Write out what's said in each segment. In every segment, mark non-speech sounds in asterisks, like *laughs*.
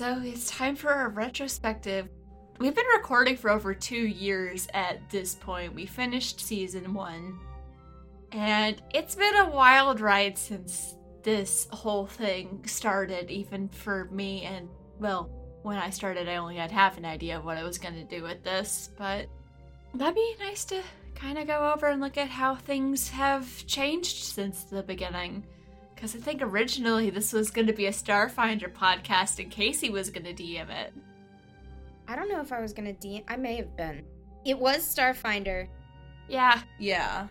so it's time for our retrospective. We've been recording for over two years at this point. We finished season one. And it's been a wild ride since this whole thing started, even for me. And, well, when I started, I only had half an idea of what I was going to do with this. But that'd be nice to kind of go over and look at how things have changed since the beginning. Because I think originally this was going to be a Starfinder podcast and Casey was going to DM it. I don't know if I was gonna DM. I may have been. It was Starfinder. Yeah, Yeah.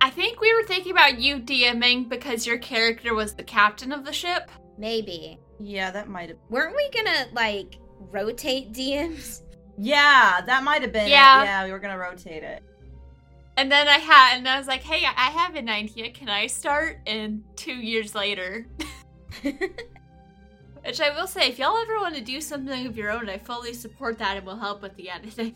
I think we were thinking about you DMing because your character was the captain of the ship. Maybe. Yeah, that might have. Weren't we gonna like rotate DMs? Yeah, that might have been. Yeah. It. Yeah, we were gonna rotate it. And then I had, and I was like, hey, I have an idea. Can I start? And two years later, *laughs* which I will say, if y'all ever want to do something of your own, I fully support that and will help with the editing.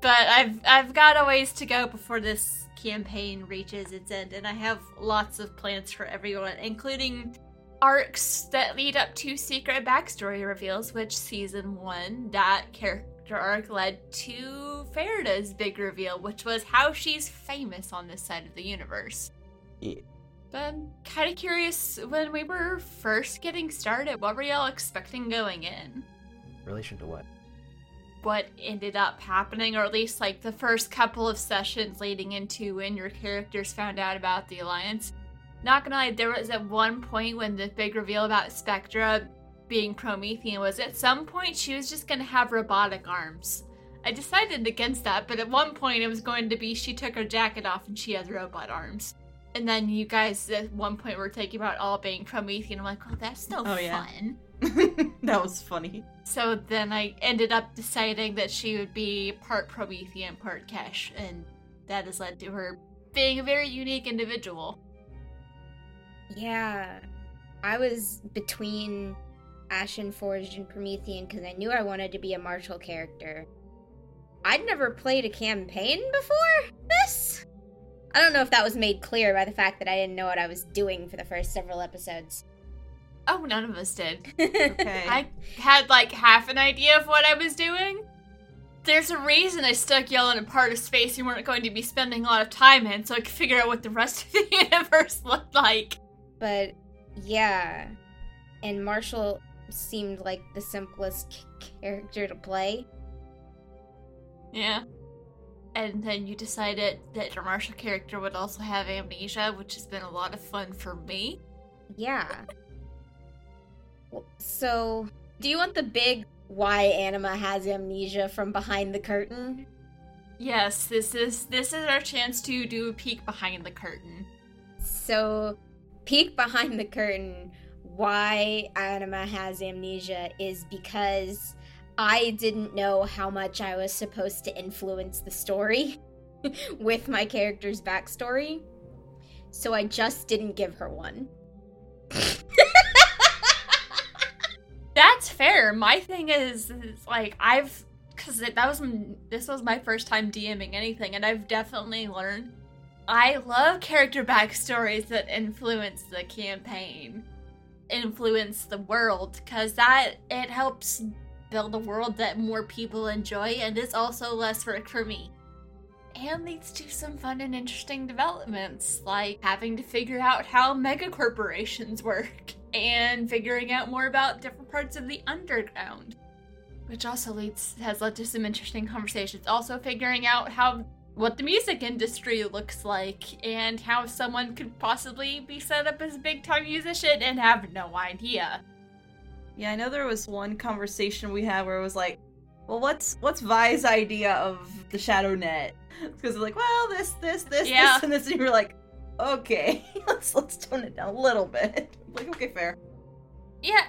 But I've I've got a ways to go before this campaign reaches its end, and I have lots of plans for everyone, including arcs that lead up to secret backstory reveals, which season one, that character arc led to Farida's big reveal, which was how she's famous on this side of the universe. Yeah. But I'm kind of curious when we were first getting started, what were y'all expecting going in? Relation to what? What ended up happening, or at least like the first couple of sessions leading into when your characters found out about the Alliance. Not gonna lie, there was at one point when the big reveal about Spectra being Promethean was at some point she was just gonna have robotic arms. I decided against that, but at one point it was going to be she took her jacket off and she has robot arms. And then you guys at one point were talking about all being Promethean. I'm like, oh, that's no Oh, yeah. fun. *laughs* that was funny. So then I ended up deciding that she would be part Promethean, part Kesh, and that has led to her being a very unique individual. yeah. I was between Ashen Forged and Promethean because I knew I wanted to be a martial character. I'd never played a campaign before this. I don't know if that was made clear by the fact that I didn't know what I was doing for the first several episodes. Oh, none of us did. *laughs* Okay. I had like half an idea of what I was doing. There's a reason I stuck y'all in a part of space you weren't going to be spending a lot of time in, so I could figure out what the rest of the *laughs* universe looked like. But yeah, and martial seemed like the simplest c- *laughs* character to play. Yeah. And then you decided that your martial character would also have amnesia, which has been a lot of fun for me. Yeah. So, do you want the big why Anima has amnesia from behind the curtain? Yes, this is this is our chance to do a peek behind the curtain. So, peek behind the curtain. Why Anima has amnesia is because I didn't know how much I was supposed to influence the story *laughs* with my character's backstory. So I just didn't give her one. *laughs* That's fair. My thing is, is like I've because that was this was my first time DMing anything, and I've definitely learned. I love character backstories that influence the campaign, influence the world, because that it helps build a world that more people enjoy, and is also less work for me. And leads to some fun and interesting developments, like having to figure out how mega corporations work *laughs* and figuring out more about different parts of the underground. Which also leads has led to some interesting conversations. Also figuring out how what the music industry looks like and how someone could possibly be set up as a big time musician and have no idea. Yeah, I know there was one conversation we had where it was like, well, what's what's Vi's idea of the Shadow Net? *laughs* Because they're like, well, this, this, this, Yeah. this, and this, and you were like, okay, *laughs* let's let's tone it down a little bit. *laughs* like, okay, fair. Yeah.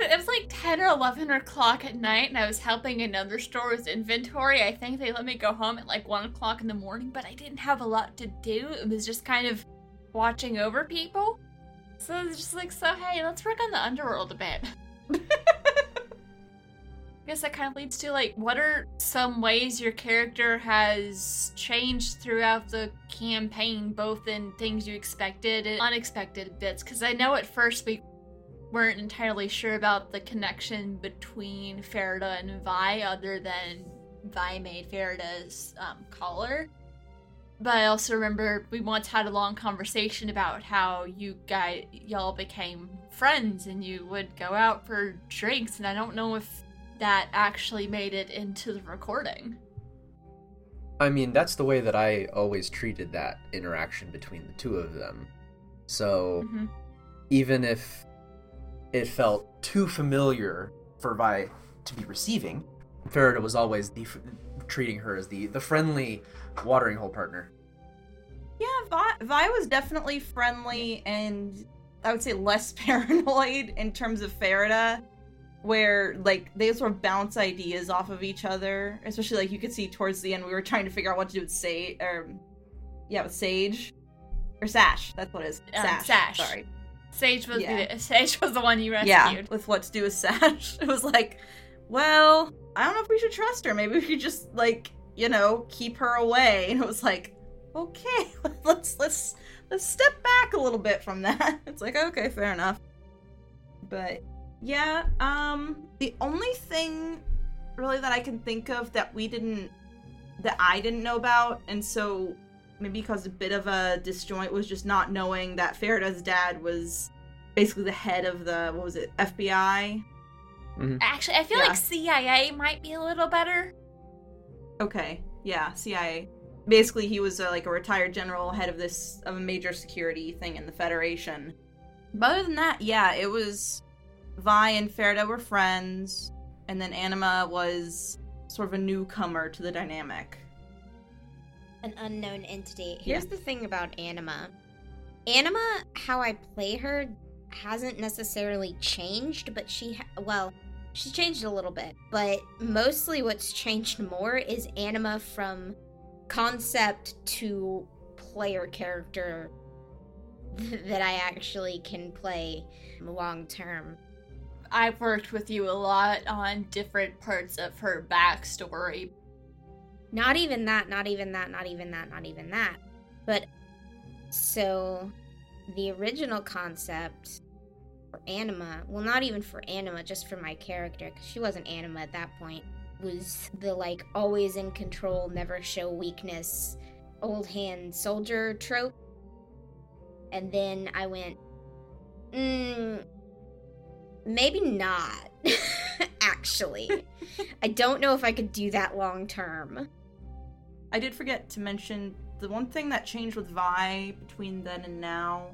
It was like 10 or 11 o'clock at night, and I was helping another store with inventory. I think they let me go home at like 1 o'clock in the morning, but I didn't have a lot to do. It was just kind of watching over people. So it was just like, so hey, let's work on the underworld a bit. *laughs* I guess that kind of leads to like, what are some ways your character has changed throughout the campaign, both in things you expected and unexpected bits? Because I know at first we weren't entirely sure about the connection between Farida and Vi, other than Vi made Farida's um, collar. But I also remember we once had a long conversation about how you guys y'all became friends and you would go out for drinks, and I don't know if that actually made it into the recording. I mean, that's the way that I always treated that interaction between the two of them. So Mhm. even if it felt too familiar for Vi to be receiving, Farida was always the treating her as the the friendly watering hole partner. Yeah, Vi, Vi was definitely friendly and I would say less *laughs* paranoid in terms of Farida, where like they sort of bounce ideas off of each other. Especially like you could see towards the end we were trying to figure out what to do with Sage, or yeah, with Sage or Sash. That's what it is. Um, Sash. Sash. Sorry. Sage was Yeah. the *laughs* Sage was the one you rescued. Yeah, with what to do with Sash. *laughs* It was like, well, I don't know if we should trust her. Maybe we should just like, you know, keep her away. *laughs* And it was like, okay, let's let's let's step back a little bit from that. It's like, okay, fair enough. But yeah, um the only thing really that I can think of that we didn't that I didn't know about, and so maybe because a bit of a disjoint was just not knowing that Farida's dad was basically the head of the what was it FBI. Actually, I feel Yeah. like CIA might be a little better. Okay, yeah, CIA. Basically, he was uh, like a retired general, head of this of a major security thing in the Federation. But other than that, yeah, it was Vi and Farida were friends, and then Anima was sort of a newcomer to the dynamic. An unknown entity. Here's the thing about Anima. Anima, how I play her, hasn't necessarily changed, but she, ha- well, she's changed a little bit. But mostly what's changed more is Anima from concept to player character *laughs* that I actually can play long term. I've worked with you a lot on different parts of her backstory. Not even that, not even that, not even that, not even that. But so the original concept for Anima, well, not even for Anima, just for my character, because she wasn't Anima at that point, was the like always in control, never show weakness, old hand soldier trope. And then I went, mm, maybe not, *laughs* actually. *laughs* I don't know if I could do that long term. I did forget to mention the one thing that changed with Vi between then and now.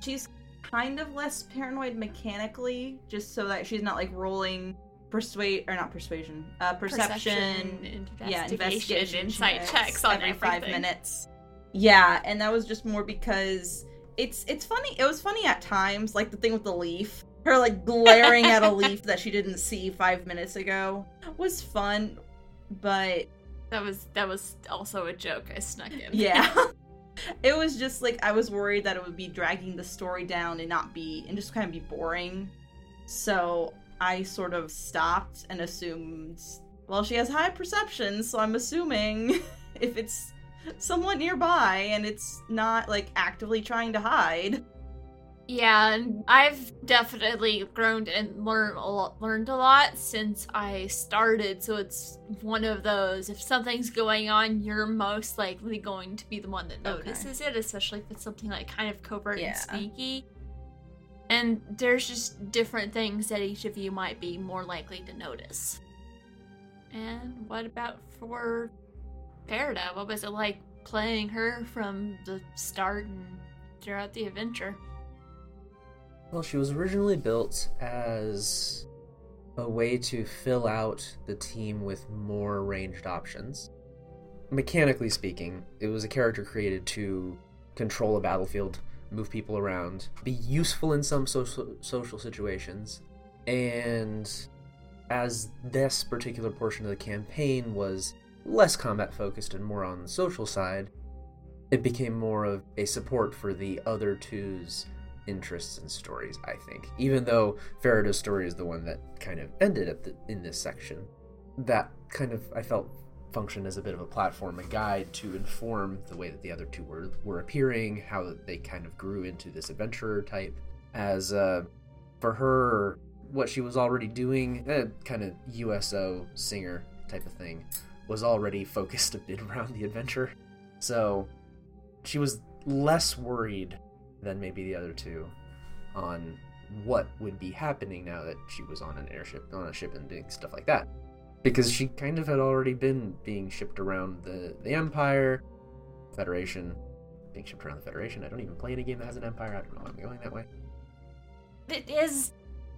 She's kind of less paranoid mechanically, just so that she's not like rolling persuade or not persuasion, uh, perception, yeah, investigation insight checks on every five minutes. Yeah, and that was just more because it's it's funny. It was funny at times, like the thing with the leaf. Her like glaring at a *laughs* leaf that she didn't see five minutes ago was fun, but That was that was also a joke I snuck in. yeah. *laughs* *laughs* it was just like I was worried that it would be dragging the story down and not be and just kind of be boring. So I sort of stopped and assumed well she has high perception, so I'm assuming *laughs* if it's somewhat nearby and it's not like actively trying to hide. Yeah, and mm-hmm. I've definitely grown and learned a lot, learned a lot since I started. So it's one of those if something's going on, you're most likely going to be the one that Okay. notices it, especially if it's something like kind of covert Yeah. and sneaky. And there's just different things that each of you might be more likely to notice. And what about for Farida? What was it like playing her from the start and throughout the adventure? Well, she was originally built as a way to fill out the team with more ranged options. Mechanically speaking, it was a character created to control a battlefield, move people around, be useful in some social social situations, and as this particular portion of the campaign was less combat focused and more on the social side, it became more of a support for the other two's interests and stories, I think. Even though Farida's story is the one that kind of ended at the, in this section, that kind of I felt functioned as a bit of a platform, a guide to inform the way that the other two were were appearing, how they kind of grew into this adventurer type. As uh, for her, what she was already doing, a kind of USO singer type of thing, was already *laughs* focused a bit around the adventure. So she was less worried than maybe the other two on what would be happening now that she was on an airship, on a ship, and doing stuff like that. Because she kind of had already been being shipped around the, the Empire, Federation, being shipped around the Federation. I don't even play any game that has an Empire. I don't know why I'm going that way. It is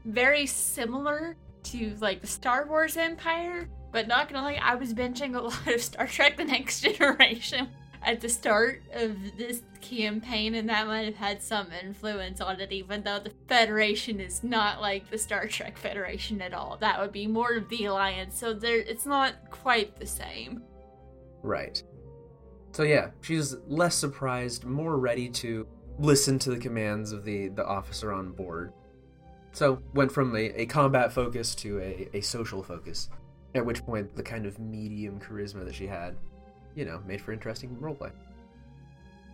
very similar to like the Star Wars Empire, but not gonna lie, I was binging a *laughs* lot of Star Trek: The Next Generation at the start of this campaign, and that might have had some influence on it, even though the Federation is not like the Star Trek Federation at all. That would be more of the Alliance, so there it's not quite the same. Right. So yeah, she's less surprised, more ready to listen to the commands of the, the officer on board. So went from a, a combat focus to a, a social focus. At which point the kind of medium charisma that she had, you know, made for interesting roleplay.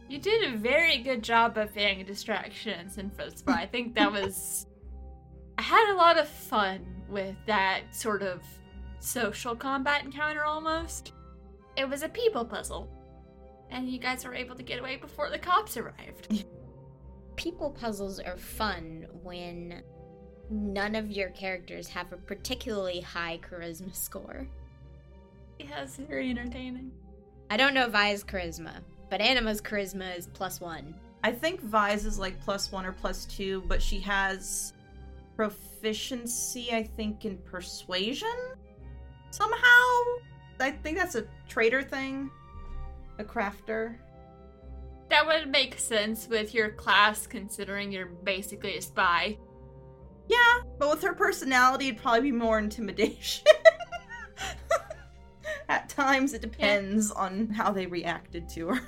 You did a very good job of being a distraction in Fistball. I think that was. I had a lot of fun with that sort of social combat encounter almost. It was a people puzzle. And you guys were able to get away before the cops arrived. *laughs* People puzzles are fun when none of your characters have a particularly high charisma score. Yeah, it's very entertaining. I don't know Vi's charisma, but Anima's charisma is plus one. I think Vi's is like plus one or plus two, but she has proficiency, I think, in persuasion somehow. I think that's a trader thing, a crafter. That would make sense with your class, considering you're basically a spy. Yeah, but with her personality, it'd probably be more *laughs* intimidation. At times, it depends on how they reacted to her.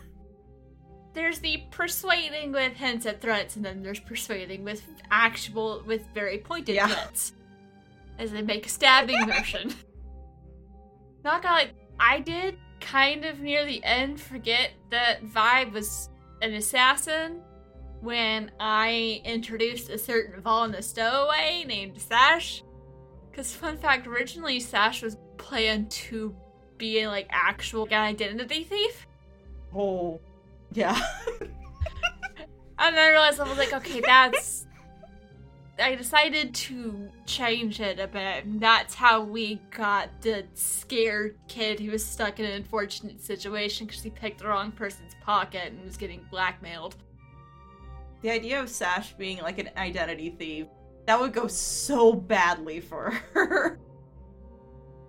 *laughs* There's the persuading with hints at threats, and then there's persuading with actual, with very pointed Yeah. threats. As they make a stabbing motion. *laughs* Not gonna I did kind of near the end forget that Vibe was an assassin when I introduced a certain Vol in the stowaway named Sash. Because, fun fact, originally Sash was planned to be a, like, actual identity thief. Oh, yeah. *laughs* And then I realized I was like, okay, that's. I decided to change it a bit. and That's how we got the scared kid who was stuck in an unfortunate situation because he picked the wrong person's pocket and was getting blackmailed. the idea of Sash being like an identity thief, that would go so badly for her. *laughs*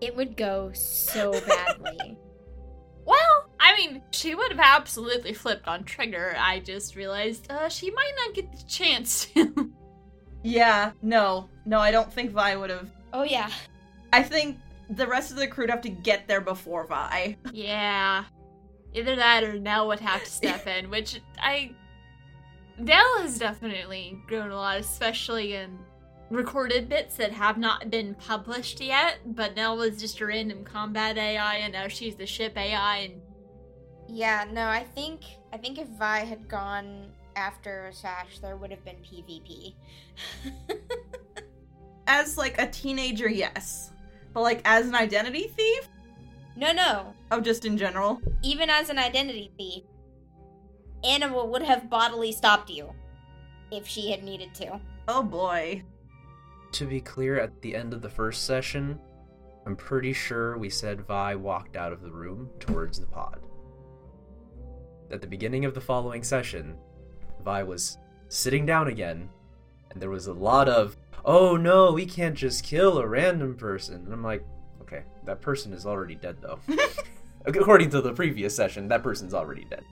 It would go so badly. *laughs* Well, I mean, she would have absolutely flipped on Trigger. I just realized uh, she might not get the chance to. yeah, no. No, I don't think Vi would have. oh yeah. I think the rest of the crew would have to get there before Vi. *laughs* Yeah. Either that or Nell would have to step in, which I. Nell has definitely grown a lot, especially in recorded bits that have not been published yet. But Nell was just a random combat AI, and now she's the ship AI, and Yeah, no, I think I think if Vi had gone after Sash, there would have been PvP. *laughs* As like a teenager, yes. But like as an identity thief? no, no. Oh, just in general. Even as an identity thief, Anima would have bodily stopped you if she had needed to. Oh boy. To be clear, at the end of the first session, I'm pretty sure we said Vi walked out of the room towards the pod. At the beginning of the following session, Vi was sitting down again, and there was a lot of, oh no, we can't just kill a random person. And I'm like, okay, that person is already dead though. *laughs* According to the previous session, that person's already dead.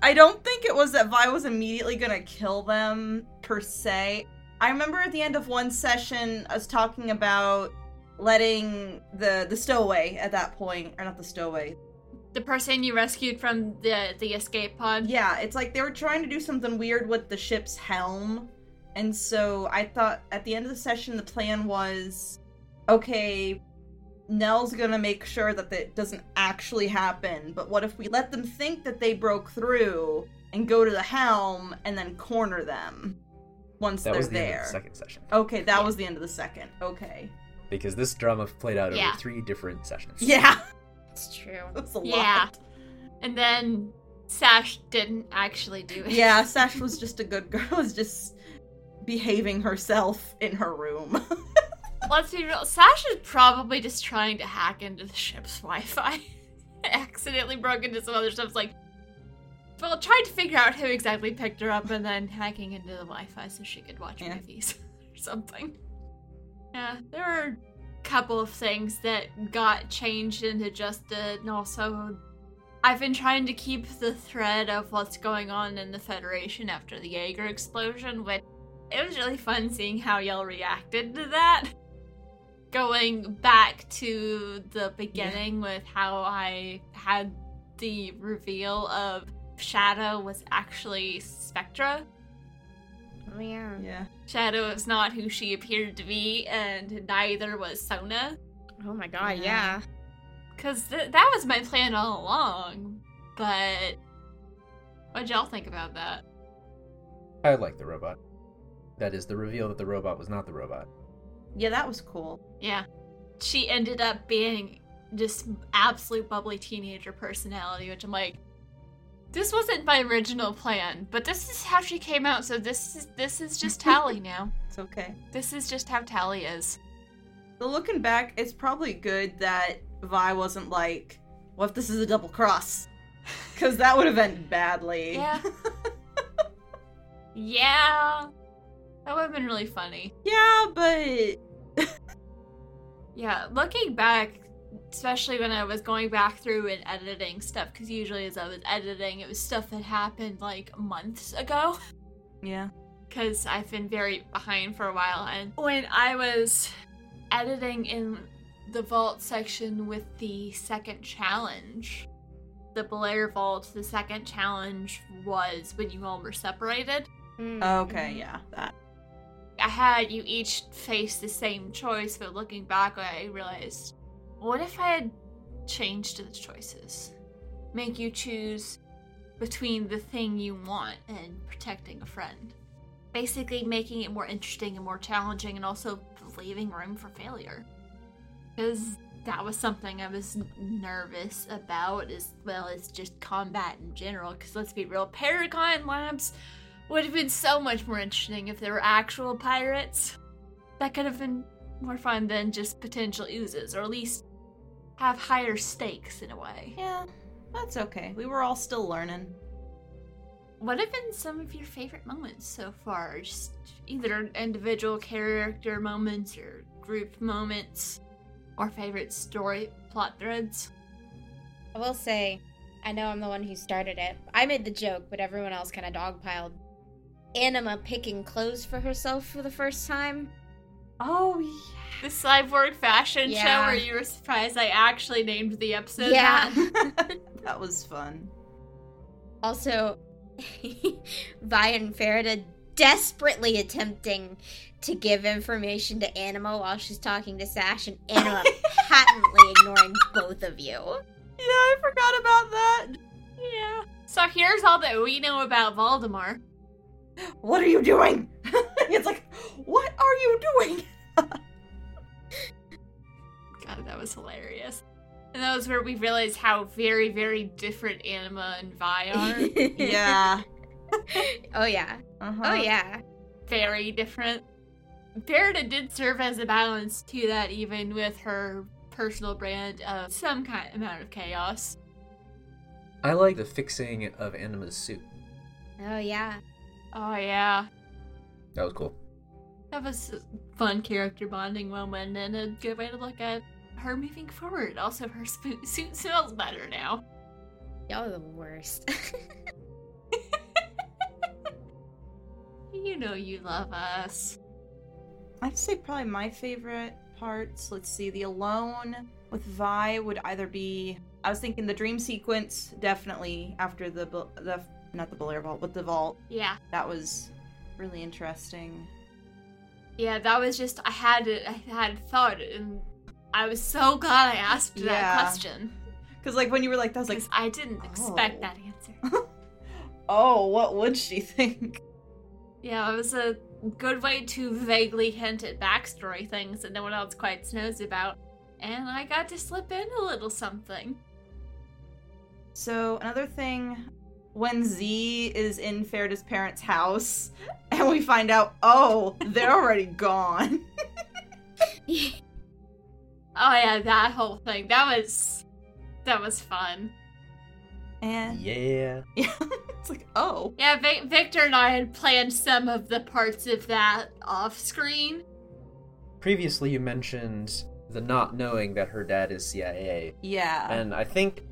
I don't think it was that Vi was immediately gonna kill them per se. I remember at the end of one session us talking about letting the the stowaway at that point, or not the stowaway. the person you rescued from the the escape pod. Yeah, it's like they were trying to do something weird with the ship's helm. And so I thought at the end of the session the plan was okay, Nell's gonna make sure that that doesn't actually happen, but what if we let them think that they broke through and go to the helm and then corner them? Once That they're was the end there. of the second session. Okay, that Yeah. was the end of the second. Okay. Because this drama played out Yeah. over three different sessions. Yeah, It's true. *laughs* that's a Yeah. lot. And then Sash didn't actually do it. Yeah, *laughs* Sash was just a good girl. *laughs* Was just behaving herself in her room. Let's be real. Sash is probably just trying to hack into the ship's Wi-Fi. Accidentally broke into some other stuff. It's Like, well, trying to figure out who exactly picked her up and then hacking into the Wi-Fi so she could watch Yeah. movies *laughs* or something. Yeah, there are a couple of things that got changed and adjusted, and also I've been trying to keep the thread of what's going on in the Federation after the Jaeger explosion, which it was really fun seeing how y'all reacted to that. Going back to the beginning with how I had the reveal of Shadow was actually Spectra. Oh yeah. yeah. Shadow is not who she appeared to be, and neither was Sona. Oh my god, Yeah. yeah. Because th- that was my plan all along. But what'd y'all think about that? I like the robot. That is the reveal that the robot was not the robot. Yeah, that was cool. Yeah. She ended up being just absolute bubbly teenager personality, which I'm like, this wasn't my original plan, but this is how she came out, so this is this is just Tally *laughs* now. It's okay. This is just how Tally is. But looking back, it's probably good that Vi wasn't like, "What if this is a double cross?" *laughs* Because that would have ended badly. Yeah. *laughs* yeah. That would have been really funny. yeah, but Yeah, looking back, especially when I was going back through and editing stuff, because usually as I was editing, it was stuff that happened like months ago. yeah, because I've been very behind for a while. And when I was editing in the vault section with the second challenge, the Blair Vault, the second challenge was when you all were separated. Mm, okay, mhm. yeah, that. I had you each face the same choice, but looking back, I realized what if I had changed the choices? Make you choose between the thing you want and protecting a friend. Basically, making it more interesting and more challenging, and also leaving room for failure. Because that was something I was nervous about, as well as just combat in general. Because let's be real, Paragon Labs would have been so much more interesting if there were actual pirates. That could have been more fun than just potential oozes, or at least have higher stakes in a way. Yeah, that's okay. We were all still learning. What have been some of your favorite moments so far? Just either individual character moments or group moments, or favorite story plot threads? I will say, I know I'm the one who started it. I made the joke, but everyone else kind of dogpiled. Anima picking clothes for herself for the first time. Oh yeah. The cyborg fashion show where you were surprised I actually named the episode Yeah. that. *laughs* *laughs* that was fun. Also, *laughs* Vi and Farida desperately attempting to give information to Anima while she's talking to Sash, and Anima patently ignoring both of you. Yeah, I forgot about that. Yeah. So here's all that we know about Voldemort. What are you doing? it's like, what are you doing? God, that was hilarious. And that was where we realized how very, very different Anima and Vi *laughs* are. Yeah. *laughs* oh yeah. Uh-huh. Oh yeah. very different. Farida did serve as a balance to that, even with her personal brand of some kind amount of chaos. I like the fixing of Anima's suit. Oh yeah. Oh yeah, That was cool. that was a fun character bonding moment and a good way to look at her moving forward. Also, her sp- suit smells better now. Y'all are the worst. *laughs* You know you love us. I'd say probably my favorite parts. Let's see, the alone with Vi would either be. I was thinking the dream sequence, definitely after the the not the Blair vault, but the vault. Yeah, That was really interesting. yeah, that was just I had it. I had thought, and I was so glad I asked Yeah. that question Because like when you were like, that was like, because I didn't expect Oh. that answer. *laughs* oh, what would she think? Yeah, it was a good way to vaguely hint at backstory things that no one else quite knows about. And I got to slip in a little something. So another thing, when Z is in Farida's parents' house, and we find out, oh, they're *laughs* already gone. *laughs* Oh yeah, that whole thing. That was that was fun. And Yeah. yeah, *laughs* it's like, oh, Yeah, Vic- Victor and I had planned some of the parts of that off screen. Previously, you mentioned the not knowing that her dad is CIA, yeah, and I think,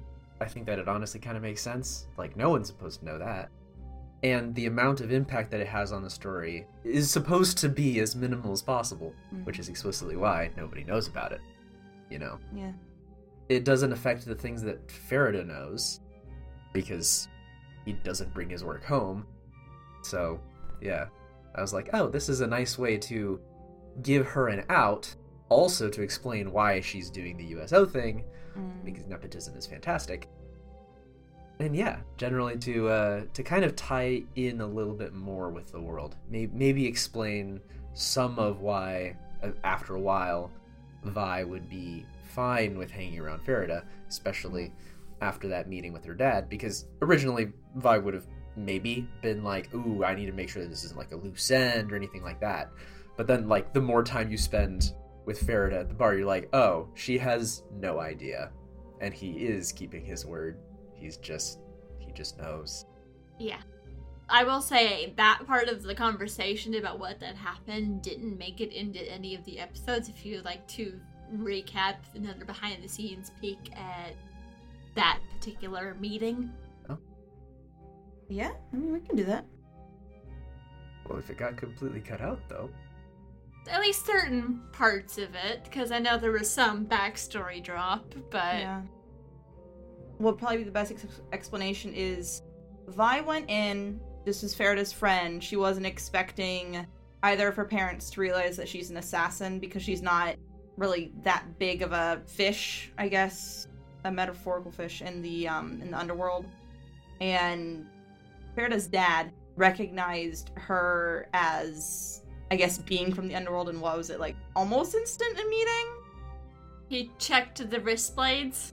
I think that it honestly kind of makes sense. Like, no one's supposed to know that, and the amount of impact that it has on the story is supposed to be as minimal as possible, which mm-hmm. is explicitly why nobody knows about it. You know, yeah, it doesn't affect the things that Farida knows because he doesn't bring his work home. So, yeah, I was like, oh, this is a nice way to give her an out, also to explain why she's doing the USO thing Mm. because nepotism is fantastic. And yeah, generally to uh, to kind of tie in a little bit more with the world, maybe, maybe explain some of why, uh, after a while, Vi would be fine with hanging around Farida, especially after that meeting with her dad, because originally Vi would have maybe been like, "Ooh, I need to make sure that this isn't like a loose end or anything like that." But then, like, the more time you spend with Farida at the bar, you're like, "Oh, she has no idea, and he is keeping his word. He's just, he just knows." Yeah. I will say that part of the conversation about what that happened didn't make it into any of the episodes. If you would like to recap another behind the scenes peek at that particular meeting. yeah. I mean, we can do that. Well, if it got completely cut out, though. At least certain parts of it, because I know there was some backstory drop, but Yeah. What probably be the best ex- explanation is Vi went in. This is Farida's friend. She wasn't expecting either of her parents to realize that she's an assassin because she's not really that big of a fish, I guess, a metaphorical fish in the um in the underworld. And Farida's dad recognized her as I guess being from the underworld and what was it like almost instant in meeting? he checked the wrist blades.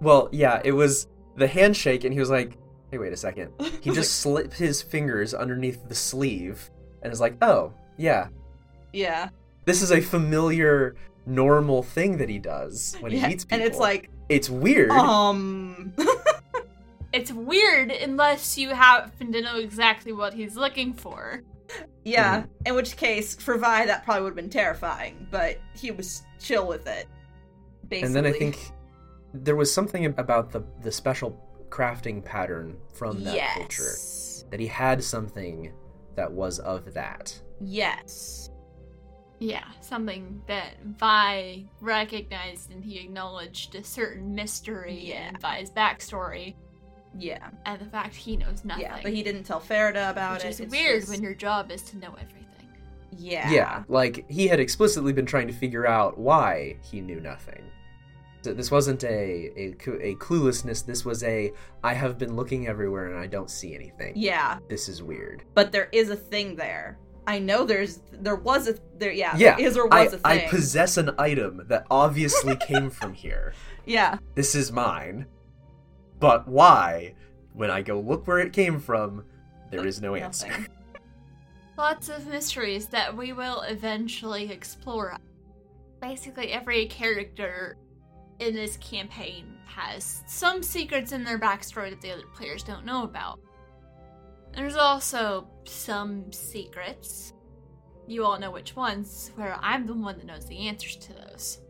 Well, yeah, it was the handshake, and he was like, "Hey, wait a second. *laughs* He just slipped his fingers underneath the sleeve, and is like, "Oh, yeah, yeah. this is a familiar, normal thing that he does when Yeah, he meets people." And it's like, it's weird. um, *laughs* It's weird unless you happen to know exactly what he's looking for. yeah. Mm-hmm. In which case, for Vi, that probably would have been terrifying, but he was chill with it. Basically. and then I think there was something about the the special crafting pattern from that yes. culture that he had something that was of that. Yes. Yeah, something that Vi recognized and he acknowledged a certain mystery Yeah. in Vi's backstory Yeah. and the fact he knows nothing. Yeah. But he didn't tell Farida about it. which it. is It's weird just- when your job is to know everything. Yeah. Yeah, like he had explicitly been trying to figure out why he knew nothing. So this wasn't a, a a cluelessness. This was a I have been looking everywhere and I don't see anything. Yeah. This is weird. But there is a thing there. I know there's there was a there yeah, Yeah, there is or I, was a I thing. possess an item that obviously *laughs* came from here. yeah. This is mine. But why? When I go look where it came from, there is no answer. *laughs* Lots of mysteries that we will eventually explore. Basically, every character in this campaign has some secrets in their backstory that the other players don't know about. There's also some secrets. You all know which ones, where I'm the one that knows the answers to those.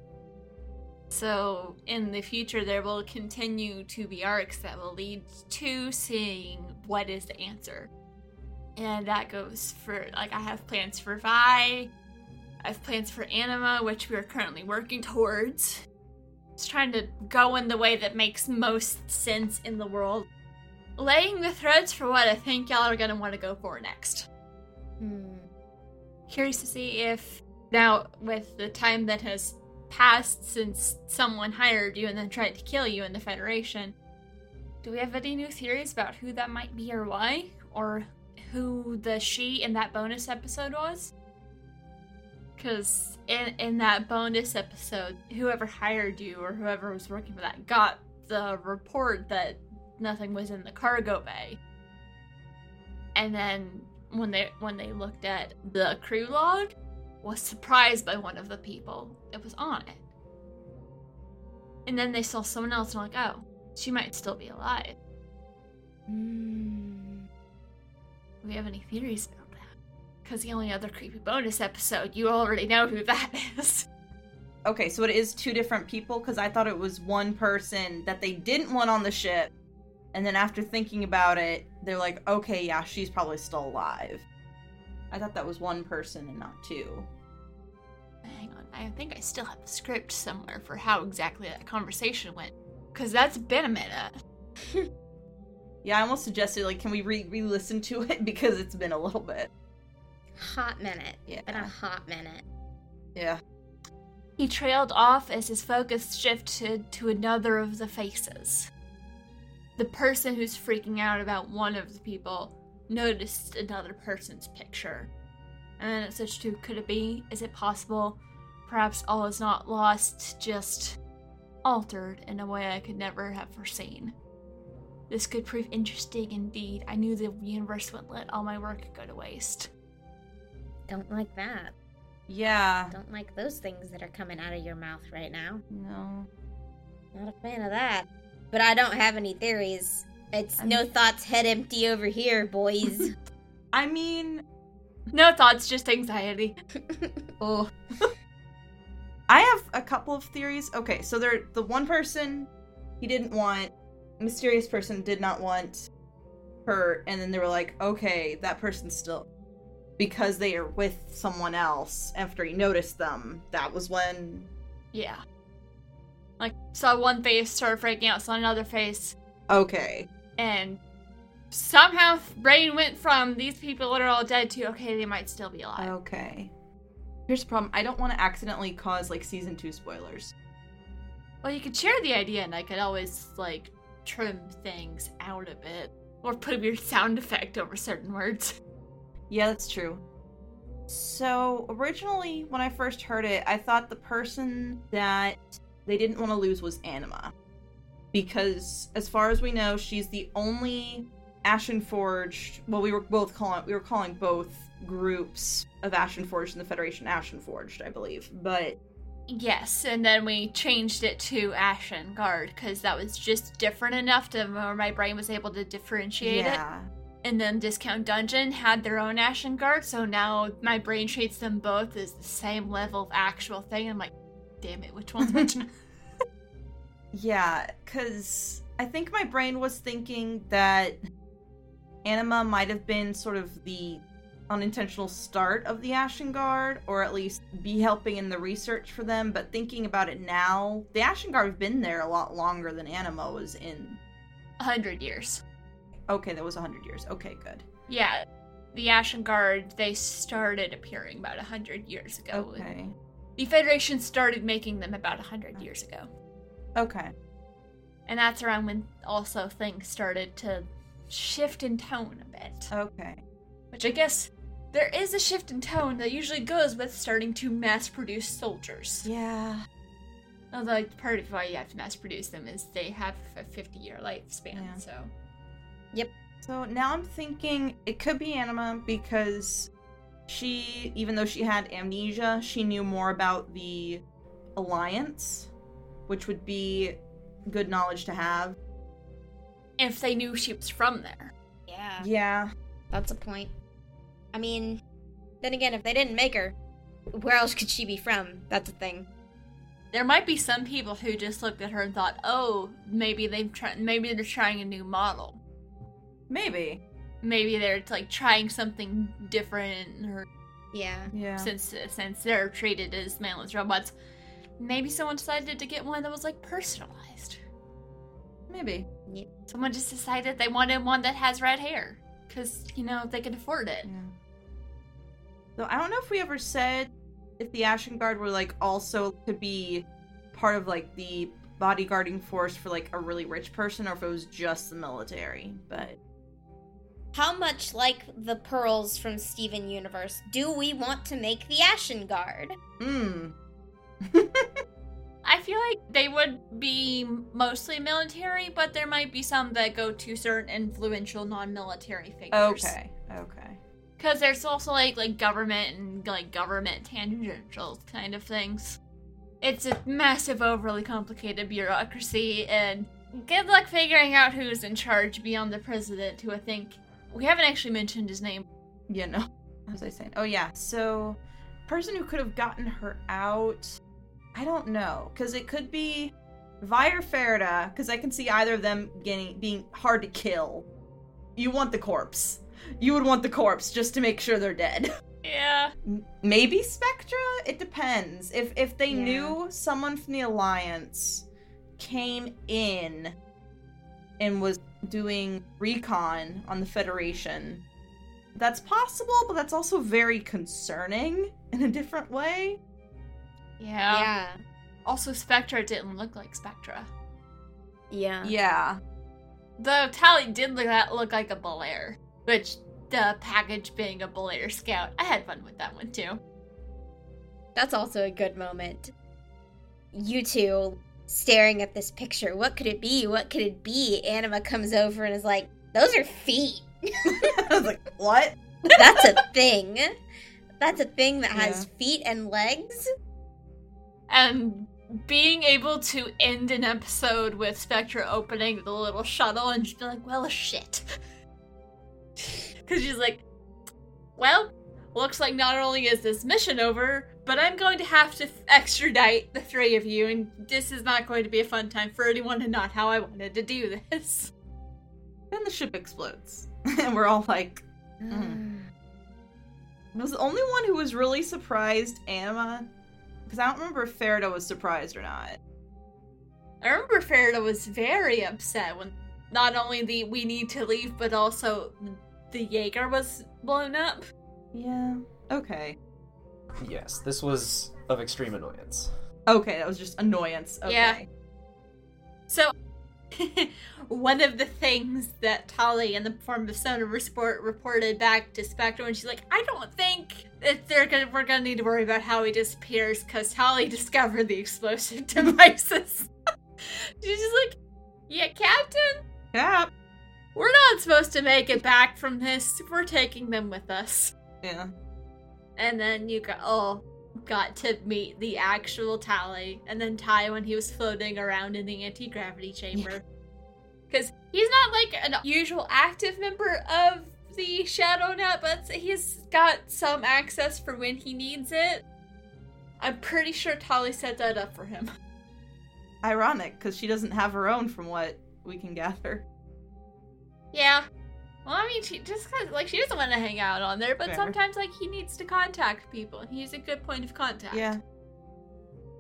So, in the future, there will continue to be arcs that will lead to seeing what is the answer. And that goes for, like, I have plans for Vi, I have plans for Anima, which we are currently working towards. Just trying to go in the way that makes most sense in the world. Laying the threads for what I think y'all are gonna want to go for next. Hmm. Curious to see if, now, with the time that has passed since someone hired you and then tried to kill you in the Federation, do we have any new theories about who that might be or why? Or who the she in that bonus episode was? Because in in that bonus episode, whoever hired you or whoever was working for that got the report that nothing was in the cargo bay. And then when they when they looked at the crew log, was surprised by one of the people that was on it. And then they saw someone else and were like, oh, she might still be alive. Mm. Do we have any theories that? Because the only other creepy bonus episode, you already know who that *laughs* is. Okay, so it is two different people because I thought it was one person that they didn't want on the ship, and then after thinking about it, they're like, okay, yeah, she's probably still alive. I thought that was one person and not two. Hang on, I think I still have the script somewhere for how exactly that conversation went. Because that's been a minute. *laughs* Yeah, I almost suggested like, can we re re-listen to it *laughs* because it's been a little bit. Hot minute. Yeah. Been a hot minute. Yeah. He trailed off as his focus shifted to another of the faces. The person who's freaking out about one of the people noticed another person's picture. And then it switched to could it be? Is it possible? Perhaps all is not lost, just altered in a way I could never have foreseen. This could prove interesting indeed. I knew the universe wouldn't let all my work go to waste. Don't like that. Yeah. Don't like those things that are coming out of your mouth right now. No. Not a fan of that. But I don't have any theories. It's no thoughts, head empty over here, boys. *laughs* I mean, No thoughts, just anxiety. *laughs* oh. I have a couple of theories. Okay, so there the one person he didn't want, mysterious person did not want her, and then they were like, okay, that person's still because they are with someone else after he noticed them. That was when Yeah. Like, saw one face, started freaking out, saw another face, okay. and somehow brain went from these people that are all dead to okay, they might still be alive. Okay. Here's the problem. I don't want to accidentally cause like season 2 spoilers. Well, you could share the idea, and I could always like trim things out a bit, or put a weird sound effect over certain words. *laughs* Yeah, that's true. So, originally, when I first heard it, I thought the person that they didn't want to lose was Anima. Because, as far as we know, she's the only Ashen Forged. Well, we were both calling we were calling both groups of Ashen Forged and the Federation Ashen Forged, I believe. But Yes, and then we changed it to Ashen Guard because that was just different enough to where my brain was able to differentiate it. Yeah, And then Discount Dungeon had their own Ashen Guard, so now my brain treats them both as the same level of actual thing. I'm like, damn it, which one's which? *laughs* yeah, because I think my brain was thinking that Anima might have been sort of the unintentional start of the Ashen Guard, or at least be helping in the research for them. But thinking about it now, the Ashen Guard have been there a lot longer than Anima was in. A hundred years. Okay, that was 100 years. Okay, good. Yeah, the Ashen Guard, they started appearing about a hundred years ago. Okay. The Federation started making them about a hundred years ago. Okay. And that's around when also things started to shift in tone a bit. Okay. Which I guess there is a shift in tone that usually goes with starting to mass produce soldiers. Yeah. Although part of why you have to mass produce them is they have a 50 year lifespan, Yeah. so. So now I'm thinking it could be Anima because she, even though she had amnesia, she knew more about the Alliance, which would be good knowledge to have. If they knew she was from there. yeah, Yeah. that's a point. I mean, then again, if they didn't make her, where else could she be from? That's a thing. There might be some people who just looked at her and thought, "Oh, maybe they've tried. Maybe they're trying a new model. Maybe. Maybe they're like trying something different, or Yeah. Yeah. since since they're treated as manless robots, maybe someone decided to get one that was like personalized. Maybe. Someone just decided they wanted one that has red hair, because you know they could afford it. Yeah. So I don't know if we ever said if the Ashen Guard were like also to be part of like the bodyguarding force for like a really rich person or if it was just the military, but how much like the pearls from Steven Universe do we want to make the Ashen Guard? Hmm. *laughs* I feel like they would be mostly military, but there might be some that go to certain influential non-military figures. Okay. Okay. Because there's also like like government and like government tangential kind of things. It's a massive, overly complicated bureaucracy, and good luck figuring out who's in charge beyond the president, who I think we haven't actually mentioned his name. You know. What *laughs* was I saying? Oh yeah. So, person who could have gotten her out. I don't know, because it could be Vi or Farida, because I can see either of them getting being hard to kill. You want the corpse. You would want the corpse just to make sure they're dead. *laughs* Yeah. Maybe Spectra. It depends. If if they Yeah. knew someone from the Alliance came in and was doing recon on the Federation, that's possible, but that's also very concerning in a different way. Yeah. yeah. Also, Spectra didn't look like Spectra. Yeah. Yeah. Though Tali did look, that look like a Belair, which the package being a Belair scout, I had fun with that one too. That's also a good moment. You two staring at this picture. What could it be? What could it be? Anima comes over and is like, Those are feet. *laughs* *laughs* I was like, what? That's a thing. That's a thing that has Yeah. feet and legs. And being able to end an episode with Spectra opening the little shuttle and just be like, well, shit. *laughs* Because she's like, well, looks like not only is this mission over, but I'm going to have to extradite the three of you, and this is not going to be a fun time for anyone and not how I wanted to do this. Then the ship explodes. *laughs* and we're all like, Mm. *sighs* was the only one who was really surprised Anima? Because I don't remember if Farida was surprised or not. I remember Farida was very upset when not only the we need to leave, but also the Jaeger was blown up. Yeah. Okay. Yes, this was of extreme annoyance. Okay, that was just annoyance. Okay. Yeah. So, *laughs* one of the things that Tali, in the form of Sonar Report, reported back to Spectra, and she's like, "I don't think that they're gonna we're gonna need to worry about how he disappears because Tali *laughs* discovered the explosive *laughs* devices." she's just like, "Yeah, Captain, Yeah. we're not supposed to make it back from this. We're taking them with us." Yeah. And then you got all got to meet the actual Tali, and then Ty when he was floating around in the anti gravity chamber. Because he's not like an usual active member of the Shadow Net, but he's got some access for when he needs it. I'm pretty sure Tali set that up for him. Ironic, because she doesn't have her own, from what we can gather. Yeah. Well, I mean, she just cause, like she doesn't want to hang out on there, but Fair. sometimes like he needs to contact people, and he's a good point of contact. Yeah.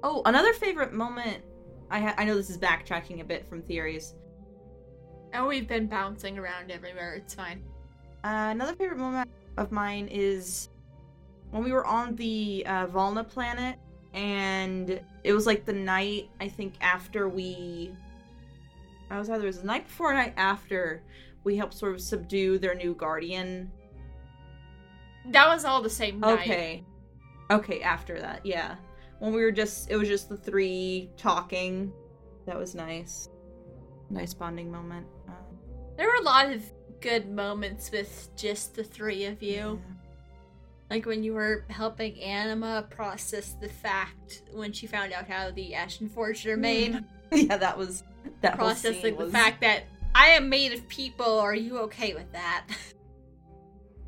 Oh, another favorite moment. I ha- I know this is backtracking a bit from theories. Oh, we've been bouncing around everywhere. It's fine. Uh, another favorite moment of mine is when we were on the uh, Valna planet, and it was like the night I think after we. I was either it was the night before or night after we helped sort of subdue their new guardian. That was all the same night. Okay. Okay, after that, yeah. When we were just it was just the three talking. That was nice. Nice bonding moment. Um, There were a lot of good moments with just the three of you. Like when you were helping Anima process the fact when she found out how the Ashen Forged are made. *laughs* yeah, that was that processing scene the was- fact that I am made of people. Are you okay with that?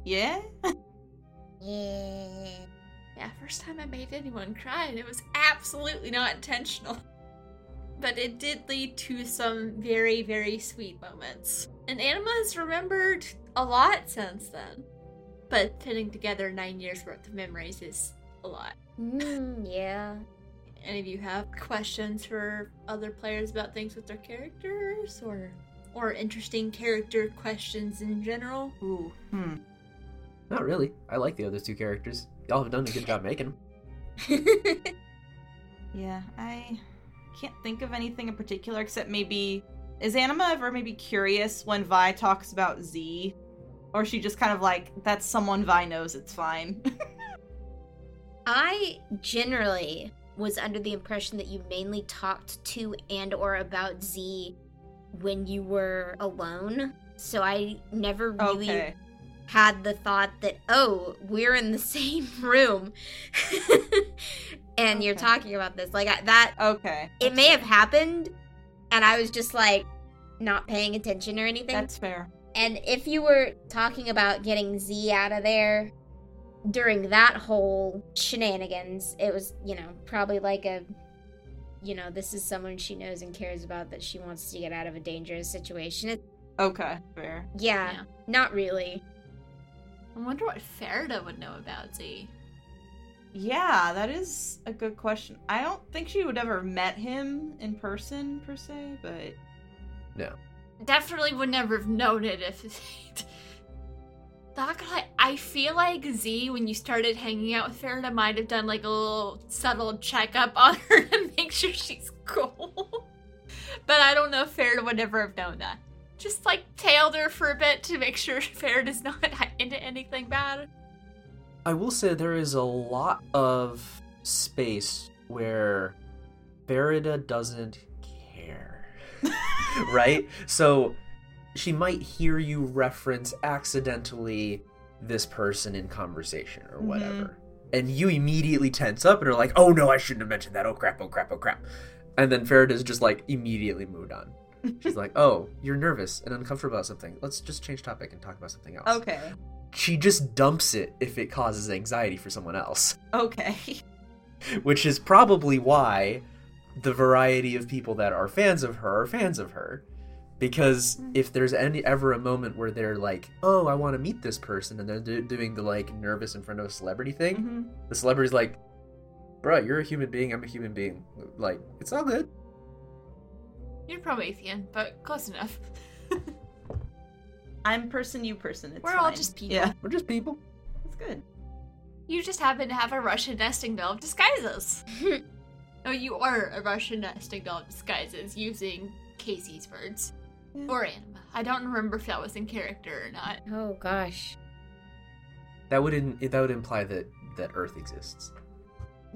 Yeah? *laughs* Yeah. yeah, first time I made anyone cry, and it was absolutely not intentional. But it did lead to some very, very sweet moments. And Anima has remembered a lot since then. But putting together nine years worth of memories is a lot. Mm, yeah. Any of you have questions for other players about things with their characters or or interesting character questions in general? Ooh. Hmm. Not really. I like the other two characters. Y'all have done a good job making them. *laughs* Yeah, I can't think of anything in particular except maybe is Anima ever maybe curious when Vi talks about Z? Or is she just kind of like, that's someone Vi knows, it's fine. *laughs* I generally was under the impression that you mainly talked to and or about Z when you were alone. So I never really okay. had the thought that oh, we're in the *laughs* same room. and you're talking about this like I, that Okay. it may have happened and I was just like not paying attention or anything. That's fair. And if you were talking about getting Z out of there during that whole shenanigans, it was, you know, probably like a, you know, this is someone she knows and cares about that she wants to get out of a dangerous situation. Okay, fair. yeah, Yeah. not really. I wonder what Farida would know about Z. Yeah, that is a good question. I don't think she would ever met him in person per se, but no, Definitely would never have known it if. *laughs* Not gonna lie, I feel like Z, when you started hanging out with Farida, might have done like a little subtle checkup on *laughs* her to make sure she's cool. but I don't know if Farida would ever have known that. Just like tailed her for a bit to make sure *laughs* Farida's not *laughs* into anything bad. I will say there is a lot of space where Farida doesn't care. right? So she might hear you reference accidentally this person in conversation or Mhm. whatever. And you immediately tense up and are like, oh no, I shouldn't have mentioned that. Oh crap, oh crap, oh crap. And then Farida's just like immediately moved on. *laughs* She's like, oh, you're nervous and uncomfortable about something. Let's just change topic and talk about something else okay. she just dumps it if it causes anxiety for someone else, *laughs* Okay. which is probably why the variety of people that are fans of her are fans of her. Because if there's any ever a moment where they're like, "Oh, I want to meet this person," and they're do- doing the like nervous in front of a celebrity thing, hmm the celebrity's like, "Bruh, you're a human being. I'm a human being. Like, it's all good." You're Promethean, but close enough. *laughs* I'm person, you person. It's We're all just people. Yeah, We're just people. it's good. You just happen to have a Russian nesting doll of disguises. *laughs* no, you are a Russian nesting doll of disguises using Casey's words. Yeah. Or Anima. I don't remember if that was in character or not. Oh gosh. That would in- that would imply that that Earth exists.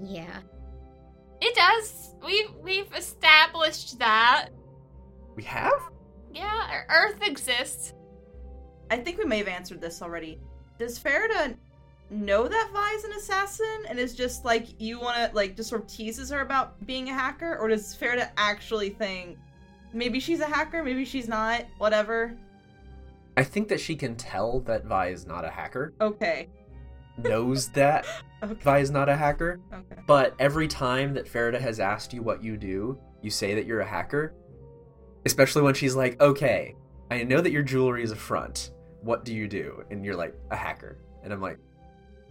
Yeah. It does. We've we've established that. We have. Yeah, Earth exists. I think we may have answered this already. Does Farida know that Vi is an assassin and is just like you want to like just sort of teases her about being a hacker, or does Farida actually think maybe she's a hacker, maybe she's not, whatever? I think that she can tell that Vi is not a hacker. Okay, Knows that *laughs* okay, Vi is not a hacker. okay. But every time that Farida has asked you what you do, you say that you're a hacker. Especially when she's like, okay, I know that your jewelry is a front. What do you do? And you're like, a hacker. And I'm like,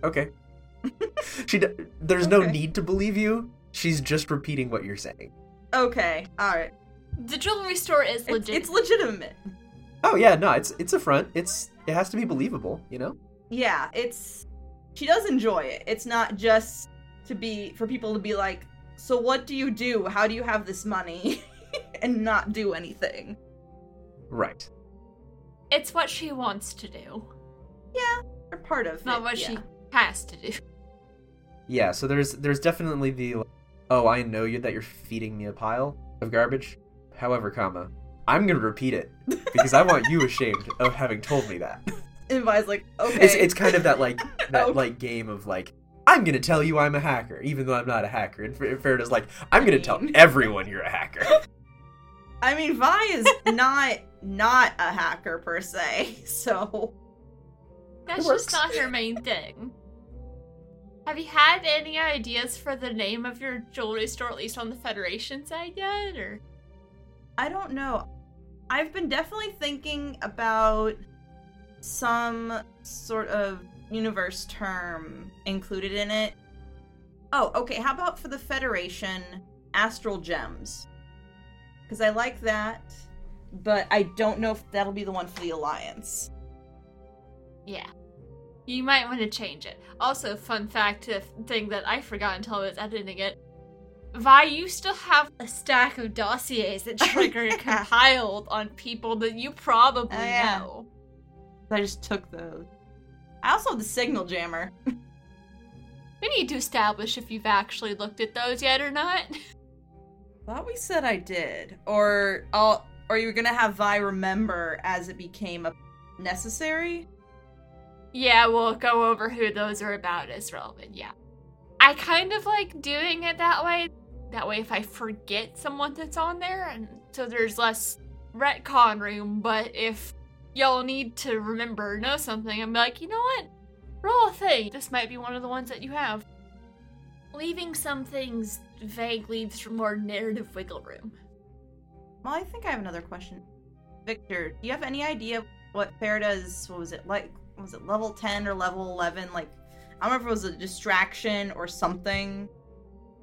okay. *laughs* she, d- there's no need to believe you. She's just repeating what you're saying. Okay, all right. The jewelry store is It's, legit. it's legitimate. Oh yeah, no, it's it's a front. It's it has to be believable, you know. Yeah, it's she does enjoy it. It's not just to be for people to be like, "So what do you do? How do you have this money?" *laughs* and not do anything. Right. It's what she wants to do, Yeah, or part of not it. what yeah. she has to do. Yeah. So there's there's definitely the oh I know you that you're feeding me a pile of garbage. However, comma I'm gonna repeat it because I want you ashamed of having told me that. *laughs* And Vi's like, okay. It's it's kind of that like *laughs* that Okay. like game of like I'm gonna tell you I'm a hacker even though I'm not a hacker. And Fer- Farida's like I'm gonna tell mean- everyone you're a hacker. *laughs* I mean, Vi is not not a hacker per se, so That's just not her main thing. Have you had any ideas for the name of your jewelry store, at least on the Federation side yet? Or I don't know. I've been definitely thinking about some sort of universe term included in it. Oh, okay. How about for the Federation, Astral Gems? Because I like that, but I don't know if that'll be the one for the Alliance. yeah, you might want to change it. Also, fun fact, thing that I forgot until I was editing it. Vi, you still have a stack of dossiers that *laughs* Trigger compiled on people that you probably Oh, yeah. know. I just took those. I also have the signal jammer. We need to establish if you've actually looked at those yet or not. *laughs* Thought we said I did, or I'll, or you were gonna have Vi remember as it became a necessary. Yeah, we'll go over who those are about as relevant, yeah. I kind of like doing it that way. That way, if I forget someone that's on there, and so there's less retcon room, but if y'all need to remember know something, I'm like, you know what? Roll a thing. This might be one of the ones that you have. Leaving some things vague leaves for more narrative wiggle room. Well, I think I have another question. Victor, do you have any idea what Farida's, what was it, like, was it level 10 or level 11? Like, I don't remember if it was a distraction or something.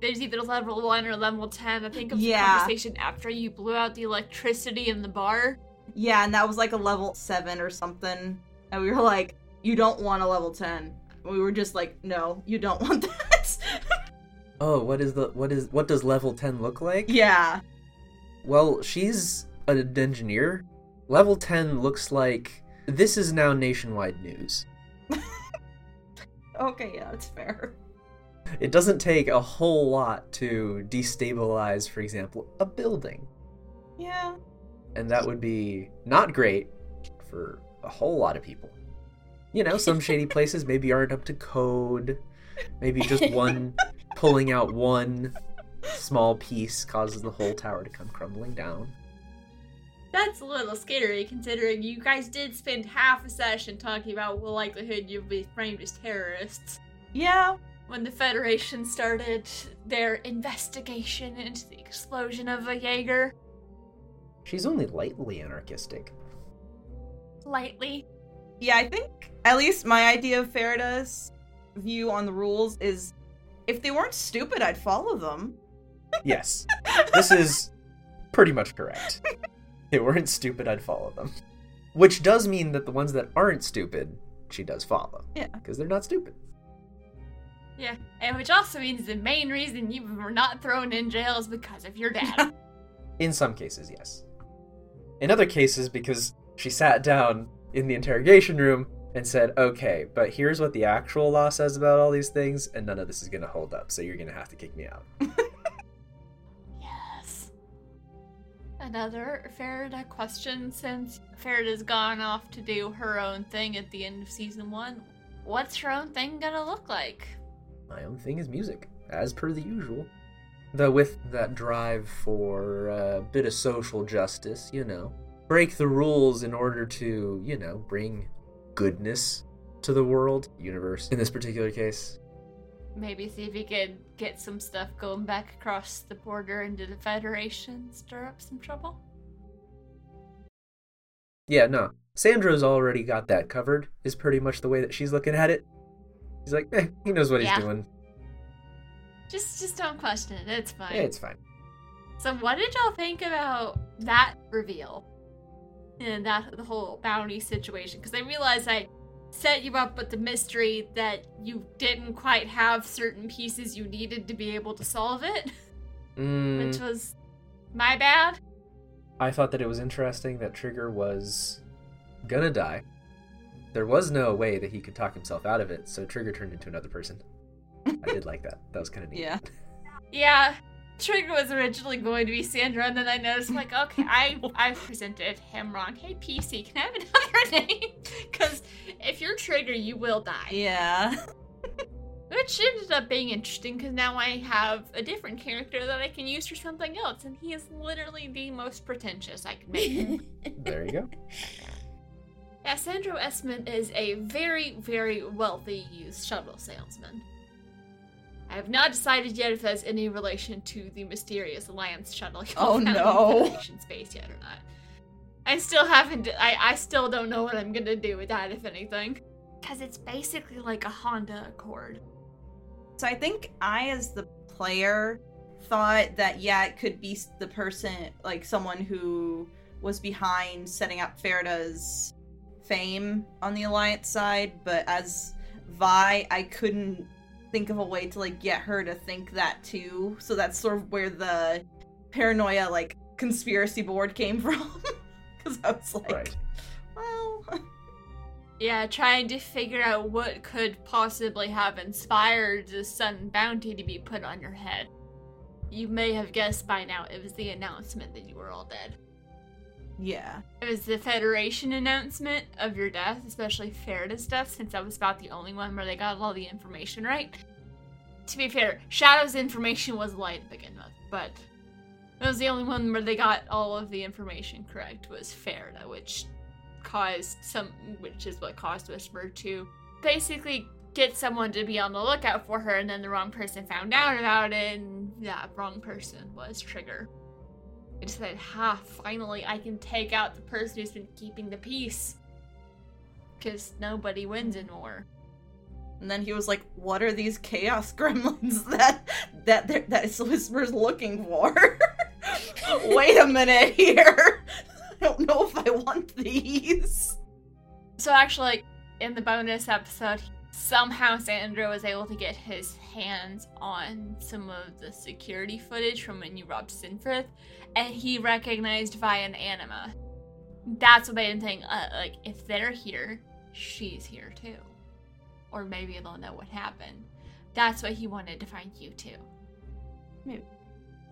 There's either level 1 or level 10. I think of the conversation after you blew out the electricity in the bar. Yeah, and that was like a level 7 or something. And we were like, you don't want a level 10. We were just like, no, you don't *laughs* want that. Oh, what is the what is what does level 10 look like? yeah. Well, she's an engineer. Level 10 looks like this is now nationwide news. *laughs* Okay, yeah, that's fair. It doesn't take a whole lot to destabilize, for example, a building. Yeah. And that would be not great for a whole lot of people. You know, some shady *laughs* places maybe aren't up to code. Maybe just one *laughs* pulling out one small piece causes the whole tower to come crumbling down. That's a little scary considering you guys did spend half a session talking about the likelihood you'll be framed as terrorists. Yeah. When the Federation started their investigation into the explosion of a Jaeger, She's only lightly anarchistic. lightly. Yeah, I think at least my idea of Farida's view on the rules is if they weren't stupid, I'd follow them. *laughs* Yes. This is pretty much correct. If they weren't stupid, I'd follow them. Which does mean that the ones that aren't stupid, she does follow. Yeah. Because they're not stupid. Yeah, and which also means the main reason you were not thrown in jail is because of your dad. *laughs* In some cases, yes. In other cases, because she sat down in the interrogation room and said, okay, but here's what the actual law says about all these things, and none of this is going to hold up, so you're going to have to kick me out. *laughs* yes. Another Farida question since Farida's gone off to do her own thing at the end of season one. What's her own thing gonna look like? My own thing is music, as per the usual. Though with that drive for a bit of social justice, you know, break the rules in order to, you know, bring goodness to the world, universe, in this particular case. Maybe see if he could get some stuff going back across the border into the Federation, stir up some trouble. Yeah, no. Sandro's already got that covered, is pretty much the way that she's looking at it. He's like, eh, he knows what Yeah. he's doing. Just, just don't question it. It's fine. Yeah, it's fine. So, what did y'all think about that reveal and that the whole bounty situation? Because I realized I set you up with the mystery that you didn't quite have certain pieces you needed to be able to solve it, Mm, which was my bad. I thought that it was interesting that Trigger was gonna die. There was no way that he could talk himself out of it, so Trigger turned into another person. I did like that. That was kind of neat. Yeah. *laughs* Yeah, Trigger was originally going to be Sandro, and then I noticed, like, okay, I I presented him wrong. Hey, PC, can I have another *laughs* name? Because if you're Trigger, you will die. Yeah. *laughs* Which ended up being interesting because now I have a different character that I can use for something else, and he is literally the most pretentious I can make. There you go. Yeah, Sandro Esmond is a very, very wealthy used shuttle salesman. I have not decided yet if that's any relation to the mysterious Alliance shuttle Oh, no. in space yet or not. I still haven't. I I still don't know what I'm gonna do with that, if anything. Because it's basically like a Honda Accord. So I think I, as the player, thought that yeah, it could be the person, like someone who was behind setting up Farida's fame on the Alliance side, but as Vi, I couldn't think of a way to like get her to think that too. So that's sort of where the paranoia like conspiracy board came *laughs* from. Because I was like, Right. well, Yeah, trying to figure out what could possibly have inspired the sudden bounty to be put on your head. You may have guessed by now it was the announcement that you were all dead. Yeah. It was the Federation announcement of your death, especially Farida's death, since that was about the only one where they got all the information right. To be fair, Shadow's information was light to begin with, but it was the only one where they got all of the information correct was Farida, which caused some which is what caused Whisper to basically get someone to be on the lookout for her and then the wrong person found out about it and that wrong person was Trigger. I said, ha, finally I can take out the person who's been keeping the peace. Because nobody wins in war. And then he was like, "What are these chaos gremlins *laughs* that that that, that is Whisper's looking for?" *laughs* Wait a minute here. *laughs* I don't know if I want these. So actually, in the bonus episode, somehow Sandro was able to get his hands on some of the security footage from when you robbed Sinfrith, and he recognized Vi and Anima. That's what made him think, uh, like, if they're here, she's here too. Or maybe they'll know what happened. That's why he wanted to find you too. Maybe.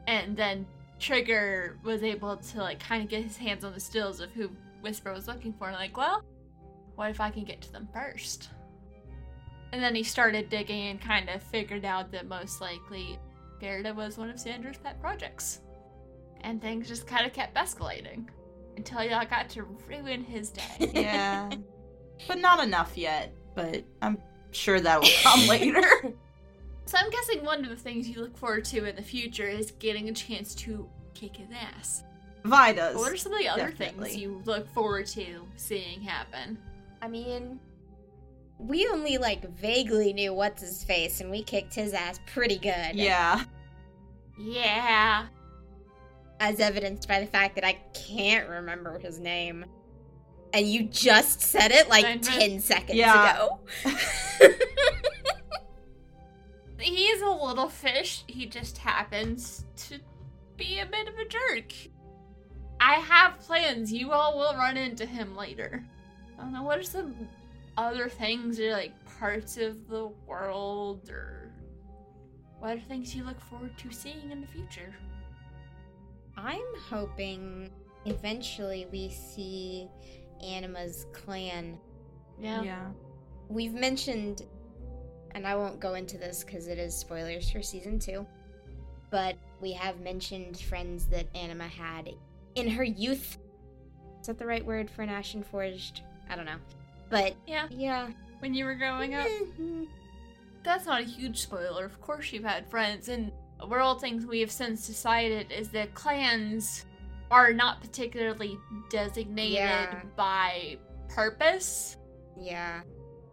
And then Trigger was able to, like, kind of get his hands on the stills of who Whisper was looking for. Like, well, what if I can get to them first? And then he started digging and kind of figured out that most likely Farida was one of Sandro's pet projects. And things just kind of kept escalating until y'all got to ruin his day. *laughs* Yeah. *laughs* but not enough yet. But I'm sure that will come *laughs* later. so I'm guessing one of the things you look forward to in the future is getting a chance to kick his ass. Vi does. What are some of the other Definitely. things you look forward to seeing happen? I mean, we only like vaguely knew what's his face, and we kicked his ass pretty good. Yeah. Yeah. As evidenced by the fact that I can't remember his name. And you just said it like I know. 10 seconds Yeah. ago. *laughs* He's a little fish. He just happens to be a bit of a jerk. I have plans. You all will run into him later. I don't know. What are some other things or like parts of the world or what are things you look forward to seeing in the future? I'm hoping eventually we see Anima's clan. Yeah. Yeah. We've mentioned, and I won't go into this because it is spoilers for season two, but we have mentioned friends that Anima had in her youth. Is that the right word for an Ashen Forged? I don't know. But Yeah. yeah. When you were growing up. Mhm. That's not a huge spoiler. Of course, you've had friends, and we're all things we have since decided is that clans are not particularly designated Yeah. by purpose. Yeah.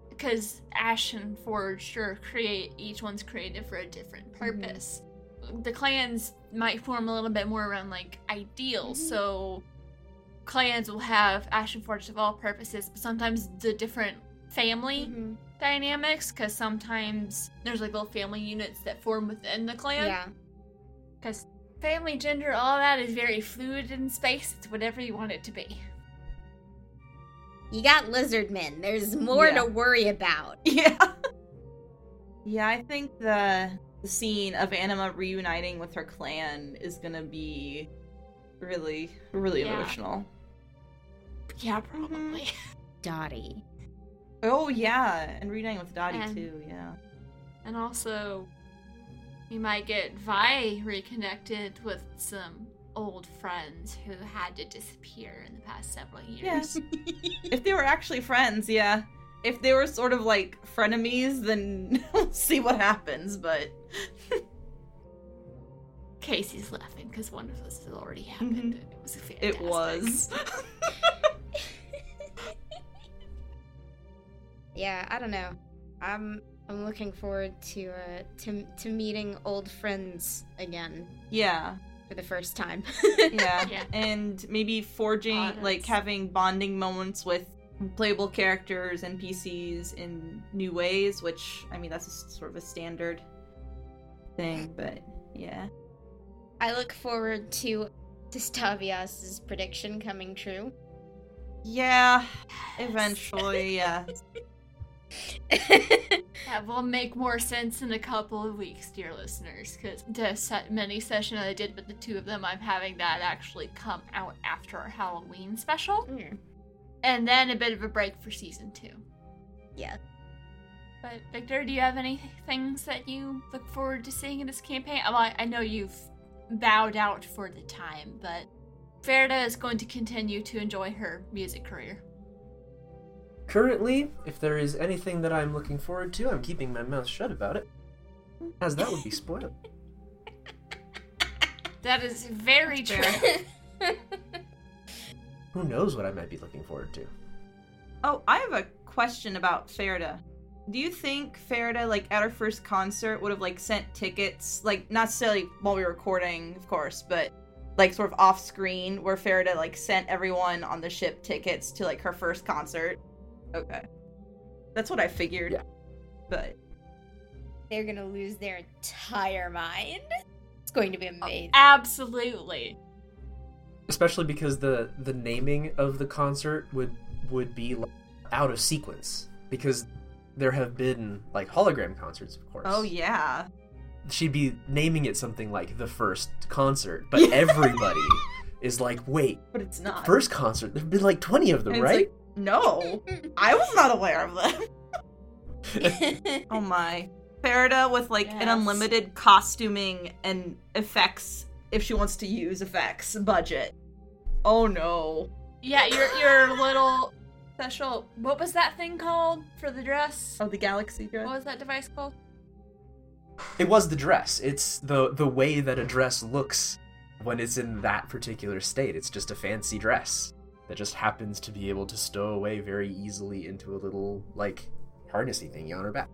Because Ashen Forge sure create each one's created for a different purpose. The clans might form a little bit more around like ideals, Mhm. so clans will have Ashen Forged of all purposes, but sometimes the different family Mhm. dynamics because sometimes there's like little family units that form within the clan. Yeah. Because family, gender, all that is very fluid in space. It's whatever you want it to be. You got lizard men. There's more Yeah. to worry about. *laughs* Yeah. Yeah, I think the the scene of Anima reuniting with her clan is gonna be really, really Yeah. emotional. Yeah, probably. *laughs* Dottie. Oh yeah, and reuniting with Dottie And- too. Yeah. and also, we might get Vi reconnected with some old friends who had to disappear in the past several years. *laughs* if they were actually friends, yeah. If they were sort of like frenemies, then *laughs* we'll see what happens. But Casey's laughing because one of us has already happened. Mhm. It was a fantastic. it was. Yeah, I don't know. I'm I'm looking forward to uh to to meeting old friends again yeah. for the first time. *laughs* yeah. Yeah. and maybe forging Oh, like having bonding moments with playable characters and PCs in new ways which i mean that's a s sort of a standard thing but yeah I look forward to Gustavias's prediction coming true. Yeah, eventually, *laughs* yeah. *laughs* That will make more sense in a couple of weeks, dear listeners, because the set mini session that I did with the two of them, I'm having that actually come out after our Halloween special, Mm, and then a bit of a break for season two. yeah. But Victor, do you have any things that you look forward to seeing in this campaign? Well, I I know you've bowed out for the time, but Farida is going to continue to enjoy her music career. Currently, if there is anything that I'm looking forward to, I'm keeping my mouth shut about it, as that would be spoiled. *laughs* That is very true. *laughs* Who knows what I might be looking forward to? Oh, I have a question about Farida. Do you think Farida, like at her first concert, would have like sent tickets, like not necessarily while we were recording, of course, but like sort of off screen, where Farida like sent everyone on the ship tickets to like her first concert? Okay, that's what I figured. Yeah. But They're gonna lose their entire mind. It's going to be oh, amazing. Absolutely. Especially because the the naming of the concert would would be like, out of sequence because there have been like hologram concerts, of course. oh yeah, she'd be naming it something like the first concert, but *laughs* everybody is like, wait, but it's not. first concert? There've been like twenty of them, And it's right? Like, no, I was not aware of them. *laughs* Oh my. Farida with like an unlimited costuming and effects if she wants to use effects budget. Oh no. Yeah, your your little special. What was that thing called for the dress? Oh, the galaxy dress. What was that device called? It was the dress. It's the the way that a dress looks when it's in that particular state. It's just a fancy dress that just happens to be able to stow away very easily into a little like harnessy thingy on her back.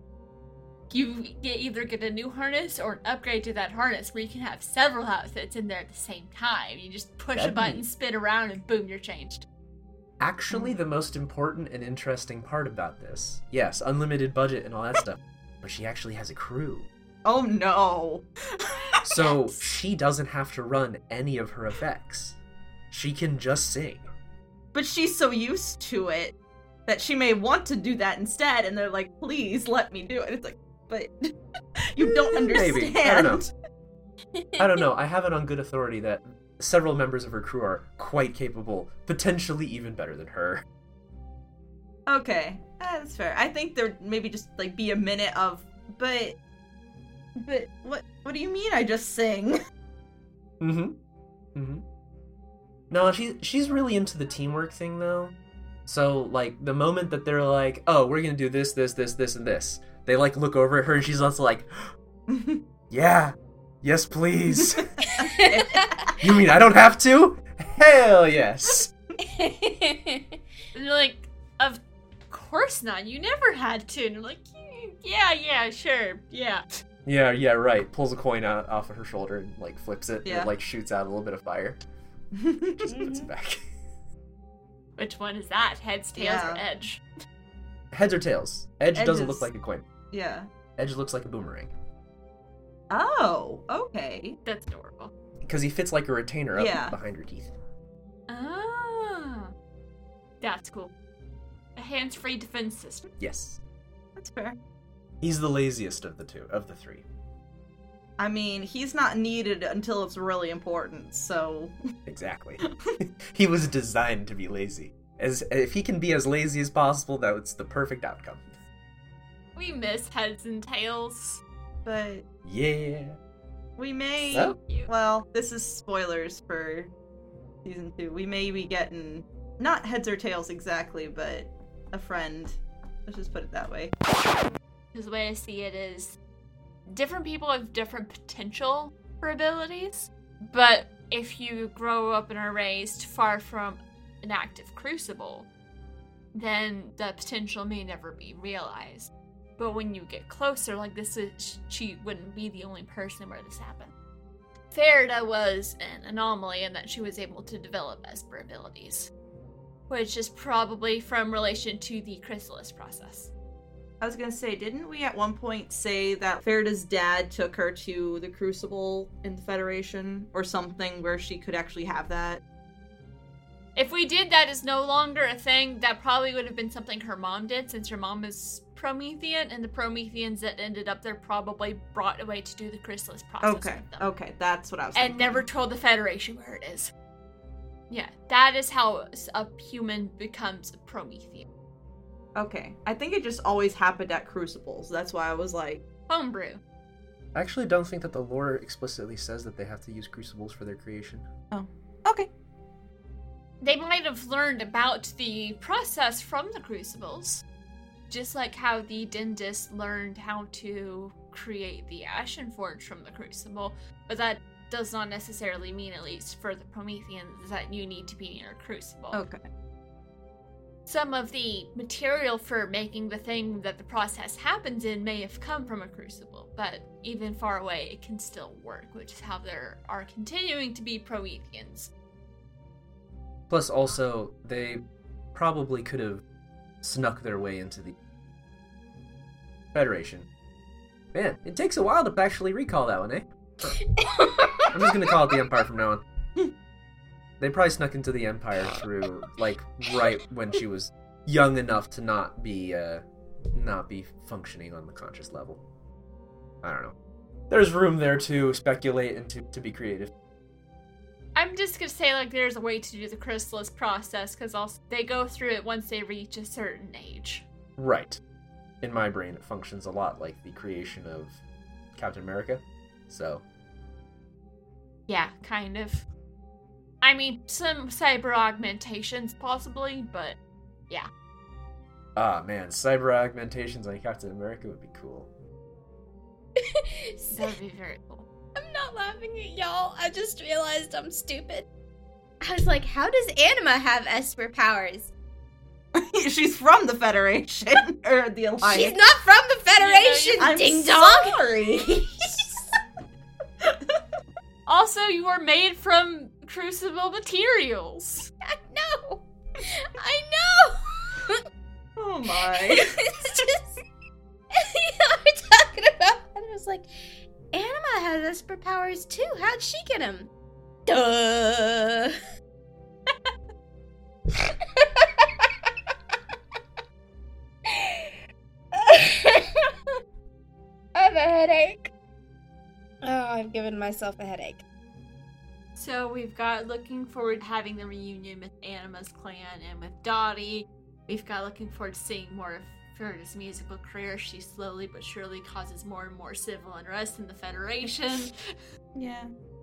You get either get a new harness or an upgrade to that harness where you can have several outfits in there at the same time. You just push a That'd be- button, spin around, and boom, you're changed. Actually, the most important and interesting part about this, yes, unlimited budget and all that stuff, but she actually has a crew. Oh no. So Yes. *laughs* she doesn't have to run any of her effects. She can just sing. But she's so used to it that she may want to do that instead and they're like, "Please let me do it." It's like, "But *laughs* you don't understand." Maybe. I don't know. I don't know. *laughs* I have it on good authority that several members of her crew are quite capable, potentially even better than her. Okay, ah, that's fair. I think there maybe just like be a minute of, but, but what? What do you mean? I just sing? *laughs* Mm-hmm. Mm-hmm. No, she she's really into the teamwork thing though. So like the moment that they're like, "Oh, we're gonna do this, this, this, this, and this," they like look over at her and she's also like, *gasps* "Yeah, yes, please." *laughs* you mean I don't have to? Hell yes. *laughs* And you're like, of course not. You never had to. And you're like, "Mm, yeah, yeah, sure, yeah. Yeah, yeah, right. Pulls a coin out off of her shoulder and like flips it. And Yeah. it like shoots out a little bit of fire. *laughs* Just puts it back. Which one is that? Heads, tails, Yeah. or edge? Heads or tails? Edge doesn't look like a coin. yeah. Edge looks like a boomerang Oh, okay. That's adorable. because he fits like a retainer up Yeah. behind your teeth. Ah, that's cool. A hands-free defense system. Yes, That's fair. he's the laziest of the two of the three. I mean, he's not needed until it's really important. So Exactly. *laughs* he was designed to be lazy. As if he can be as lazy as possible, that's the perfect outcome. We miss heads and tails. but Yeah. we may. So? Well, this is spoilers for season two. We may be getting not heads or tails exactly, but a friend. Let's just put it that way. Because the way I see it is, different people have different potential for abilities, but if you grow up and are raised far from an active crucible, then the potential may never be realized. But when you get closer, like this is, she wouldn't be the only person where this happened. Farida was an anomaly in that she was able to develop Esper abilities, which is probably from relation to the chrysalis process. I was gonna say, didn't we at one point say that Farida's dad took her to the Crucible in the Federation or something where she could actually have that? If we did that is no longer a thing, that probably would have been something her mom did, since her mom is Promethean, and the Prometheans that ended up there probably brought away to do the chrysalis process Okay, okay, that's what I was. and thinking. never told the Federation where it is. Yeah, that is how a human becomes a Promethean. Okay, I think it just always happened at crucibles. That's why I was like, Homebrew. I actually don't think that the lore explicitly says that they have to use crucibles for their creation. Oh. Okay, They might have learned about the process from the crucibles, just like how the Dindis learned how to create the Ashen Forge from the crucible, but that does not necessarily mean, at least for the Prometheans, that you need to be near a crucible. okay. Some of the material for making the thing that the process happens in may have come from a crucible, but even far away, it can still work, which is how there are continuing to be Prometheans. Plus, also, they probably could have snuck their way into the Federation. Man, it takes a while to actually recall that one, eh? *laughs* I'm just gonna call it the Empire from now on. They probably snuck into the Empire through, like, right when she was young enough to not be, uh, not be functioning on the conscious level. I don't know. There's room there to speculate and to, to be creative. I'm just gonna say like there's a way to do the chrysalis process because also they go through it once they reach a certain age. Right. In my brain, it functions a lot like the creation of Captain America. So, Yeah, kind of. I mean, some cyber augmentations possibly, but yeah. ah man, cyber augmentations on Captain America would be cool. *laughs* that would be very cool. I'm not laughing at y'all. I just realized I'm stupid. I was like, how does Anima have Esper powers? *laughs* She's from the Federation *laughs* or the Alliance. She's not from the Federation, I'm ding dong. sorry. Also, you are made from crucible materials. I know. I know. *laughs* oh my. *laughs* it's just you know, we're talking about and I was like, Anima has Esper powers too. How'd she get them? Duh. *laughs* I have a headache. Oh, I've given myself a headache. So we've got looking forward to having the reunion with Anima's clan and with Dottie. We've got looking forward to seeing more of Farida's musical career. She slowly but surely causes more and more civil unrest in the Federation. *laughs* yeah.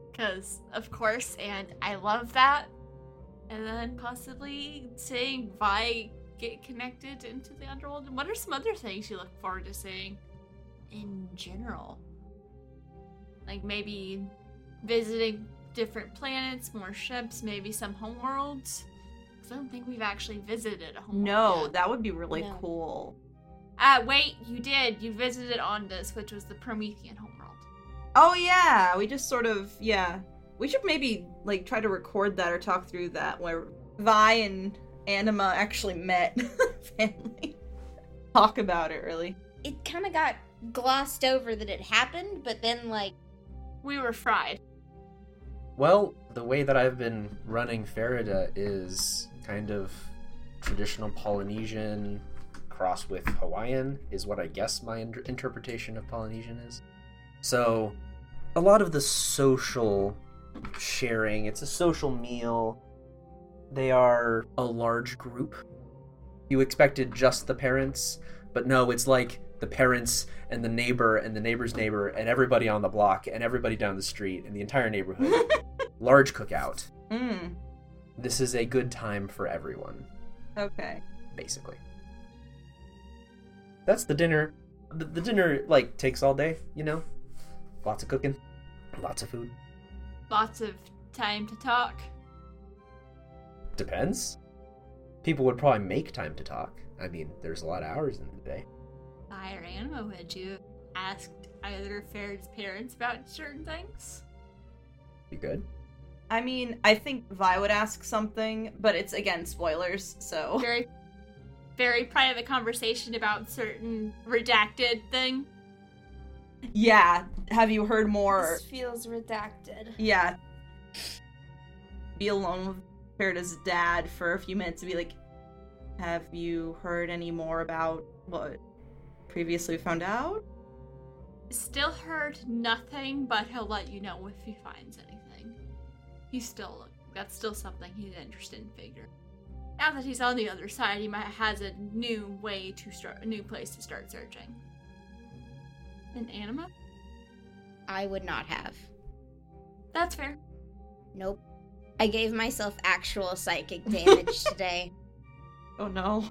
Because, of course, and I love that. And then possibly seeing Vi get connected into the underworld. And what are some other things you look forward to seeing in general? Like maybe visiting different planets, more ships, maybe some homeworlds. Because I don't think we've actually visited a homeworld. No, yet. that would be really No. cool. Ah, wait, you did. You visited Ondas, which was the Promethean homeworld. Oh yeah, we just sort of yeah. We should maybe like try to record that or talk through that where Vi and Anima actually met *laughs* family. Talk about it really. It kind of got glossed over that it happened, but then like We were fried. Well, the way that I've been running Farida is kind of traditional Polynesian cross with Hawaiian, is what I guess my in- interpretation of Polynesian is. So, a lot of the social sharing, it's a social meal. They are a large group. You expected just the parents, but no, it's like the parents and the neighbor and the neighbor's neighbor and everybody on the block and everybody down the street and the entire neighborhood. *laughs* large cookout. Mm. This is a good time for everyone, Okay. basically. That's the dinner. The, the dinner like takes all day, you know. Lots of cooking, lots of food. Lots of time to talk. Depends. People would probably make time to talk. I mean, there's a lot of hours in the day. Fire Anima, had you asked either of Fair's parents about certain things? You good? I mean, I think Vi would ask something, but it's again spoilers, so Very, very private conversation about certain redacted thing. yeah. Have you heard more? this feels redacted. Yeah. Be alone with Farida's dad for a few minutes to be like, "Have you heard any more about what previously found out?" Still heard nothing, but he'll let you know if he finds anything. He's still looking. That's still something he's interested in figuring. Now that he's on the other side, he might has a new way to start, a new place to start searching. An anima? I would not have. That's fair. Nope. I gave myself actual psychic damage *laughs* today. Oh no.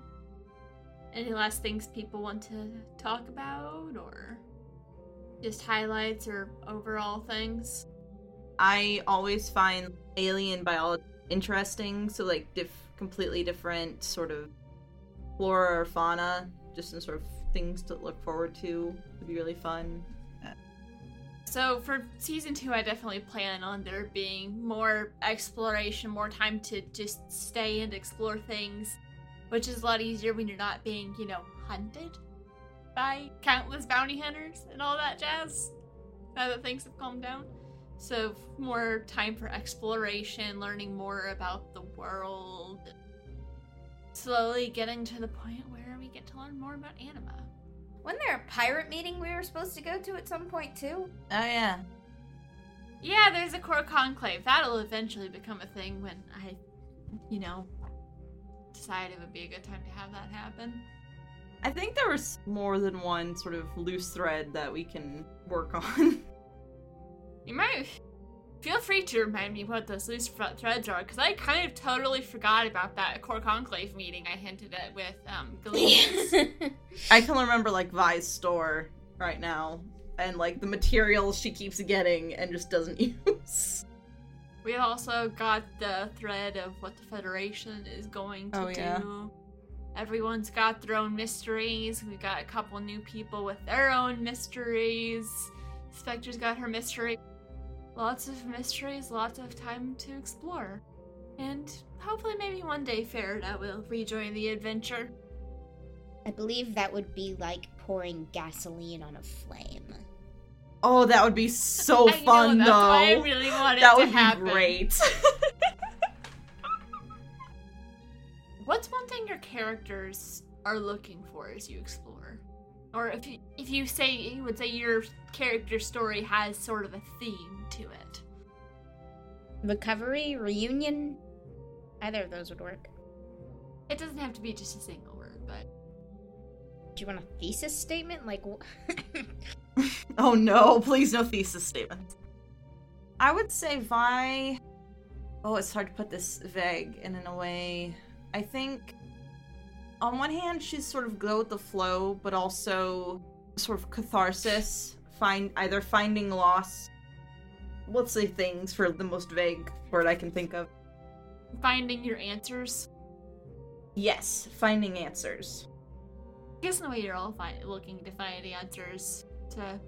Any last things people want to talk about, or just highlights or overall things? I always find alien biology interesting. So like diff- completely different sort of flora or fauna, just some sort of things to look forward to. Would be really fun. So for season two, I definitely plan on there being more exploration, more time to just stay and explore things, which is a lot easier when you're not being, you know, hunted by countless bounty hunters and all that jazz. Now that things have calmed down. So more time for exploration, learning more about the world. Slowly getting to the point where we get to learn more about anima. Wasn't there a pirate meeting we were supposed to go to at some point too? Oh yeah. Yeah, there's a core conclave. That'll eventually become a thing when I, you know, decide it would be a good time to have that happen. I think there was more than one sort of loose thread that we can work *laughs* on. You might feel free to remind me what those loose fr- threads are, because I kind of totally forgot about that core conclave meeting I hinted at with um *laughs* Galenius. I can remember like Vi's store right now and like the materials she keeps getting and just doesn't *laughs* use. We also got the thread of what the Federation is going to Oh, yeah. do. Everyone's got their own mysteries. We got a couple new people with their own mysteries. Spectra's got her mystery. Lots of mysteries, lots of time to explore. And hopefully, maybe one day Farida will rejoin the adventure. I believe that would be like pouring gasoline on a flame. Oh, that would be so I know, fun that's why I though. really want that to would happen. be great. *laughs* What's one thing your characters are looking for as you explore? Or if you, if you say you would say your character story has sort of a theme to it. Recovery, reunion, either of those would work. It doesn't have to be just a single word, but Do you want a thesis statement? Like, wh- *laughs* *laughs* oh no, please no thesis statements. I would say Vi. Oh, it's hard to put this vague and in a way. I think on one hand she's sort of go with the flow, but also sort of catharsis. Find either finding loss. Let's say things for the most vague word I can think of. finding your answers. Yes, finding answers. I guess in a way you're all fi- looking to find the answers to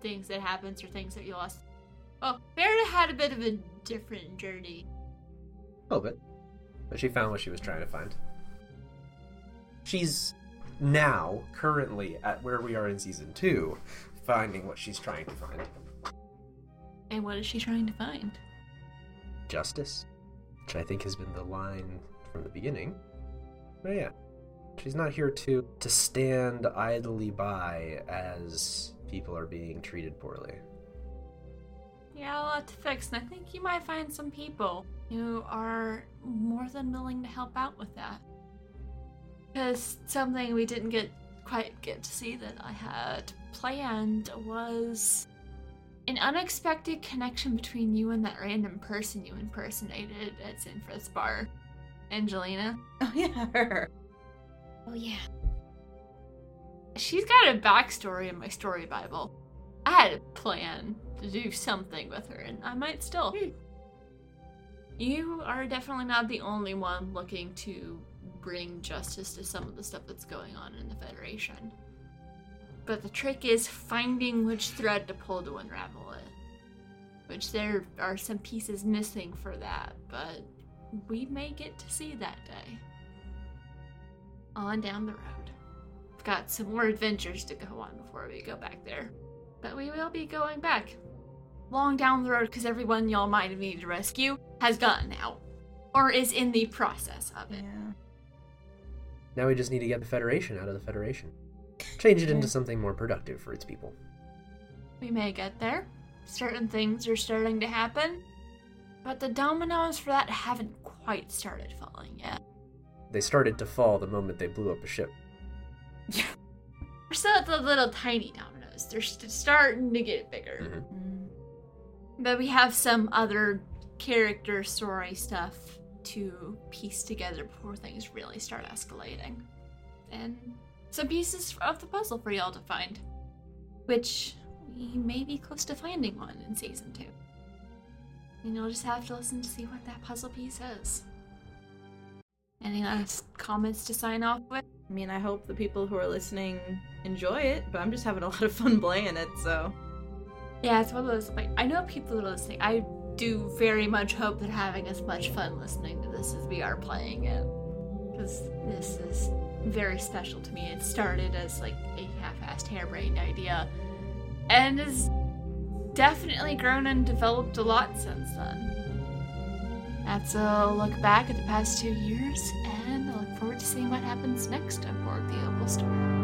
things that happens or things that you lost. Well, Farida had a bit of a different journey. A little bit. But she found what she was trying to find. She's now, currently, at where we are in season two, finding what she's trying to find. And what is she trying to find? Justice. Which I think has been the line from the beginning. But yeah. She's not here to to stand idly by as people are being treated poorly. Yeah, a lot to fix, and I think you might find some people who are more than willing to help out with that. Because something we didn't get quite get to see that I had planned was an unexpected connection between you and that random person you impersonated at Sinfrith's bar, Angelina. Oh yeah, her. oh yeah, She's got a backstory in my story Bible. I had a plan to do something with her, and I might still. Hmm. You are definitely not the only one looking to bring justice to some of the stuff that's going on in the Federation. But the trick is finding which thread to pull to unravel it. Which there are some pieces missing for that, but we may get to see that day. On down the road. We've got some more adventures to go on before we go back there. But we will be going back. Long down the road because everyone y'all might have needed to rescue has gotten out. or is in the process of it. Yeah. Now we just need to get the Federation out of the Federation. Change it into something more productive for its people. We may get there. Certain things are starting to happen, but the dominoes for that haven't quite started falling yet. They started to fall the moment they blew up a ship. We're still at the little tiny dominoes. They're st- starting to get bigger. Mhm. Mm. But we have some other character story stuff to piece together before things really start escalating. And some pieces of the puzzle for y'all to find. Which we may be close to finding one in season two. And you'll just have to listen to see what that puzzle piece is. Any last comments to sign off with? I mean, I hope the people who are listening enjoy it, but I'm just having a lot of fun playing it, so. Yeah, it's one of those. Like, I know people who are listening. I do very much hope they're having as much fun listening to this as we are playing it, because this is very special to me. It started as like a half-assed, harebrained idea, and has definitely grown and developed a lot since then. That's a look back at the past two years, and to seeing what happens next on the Opal Storm.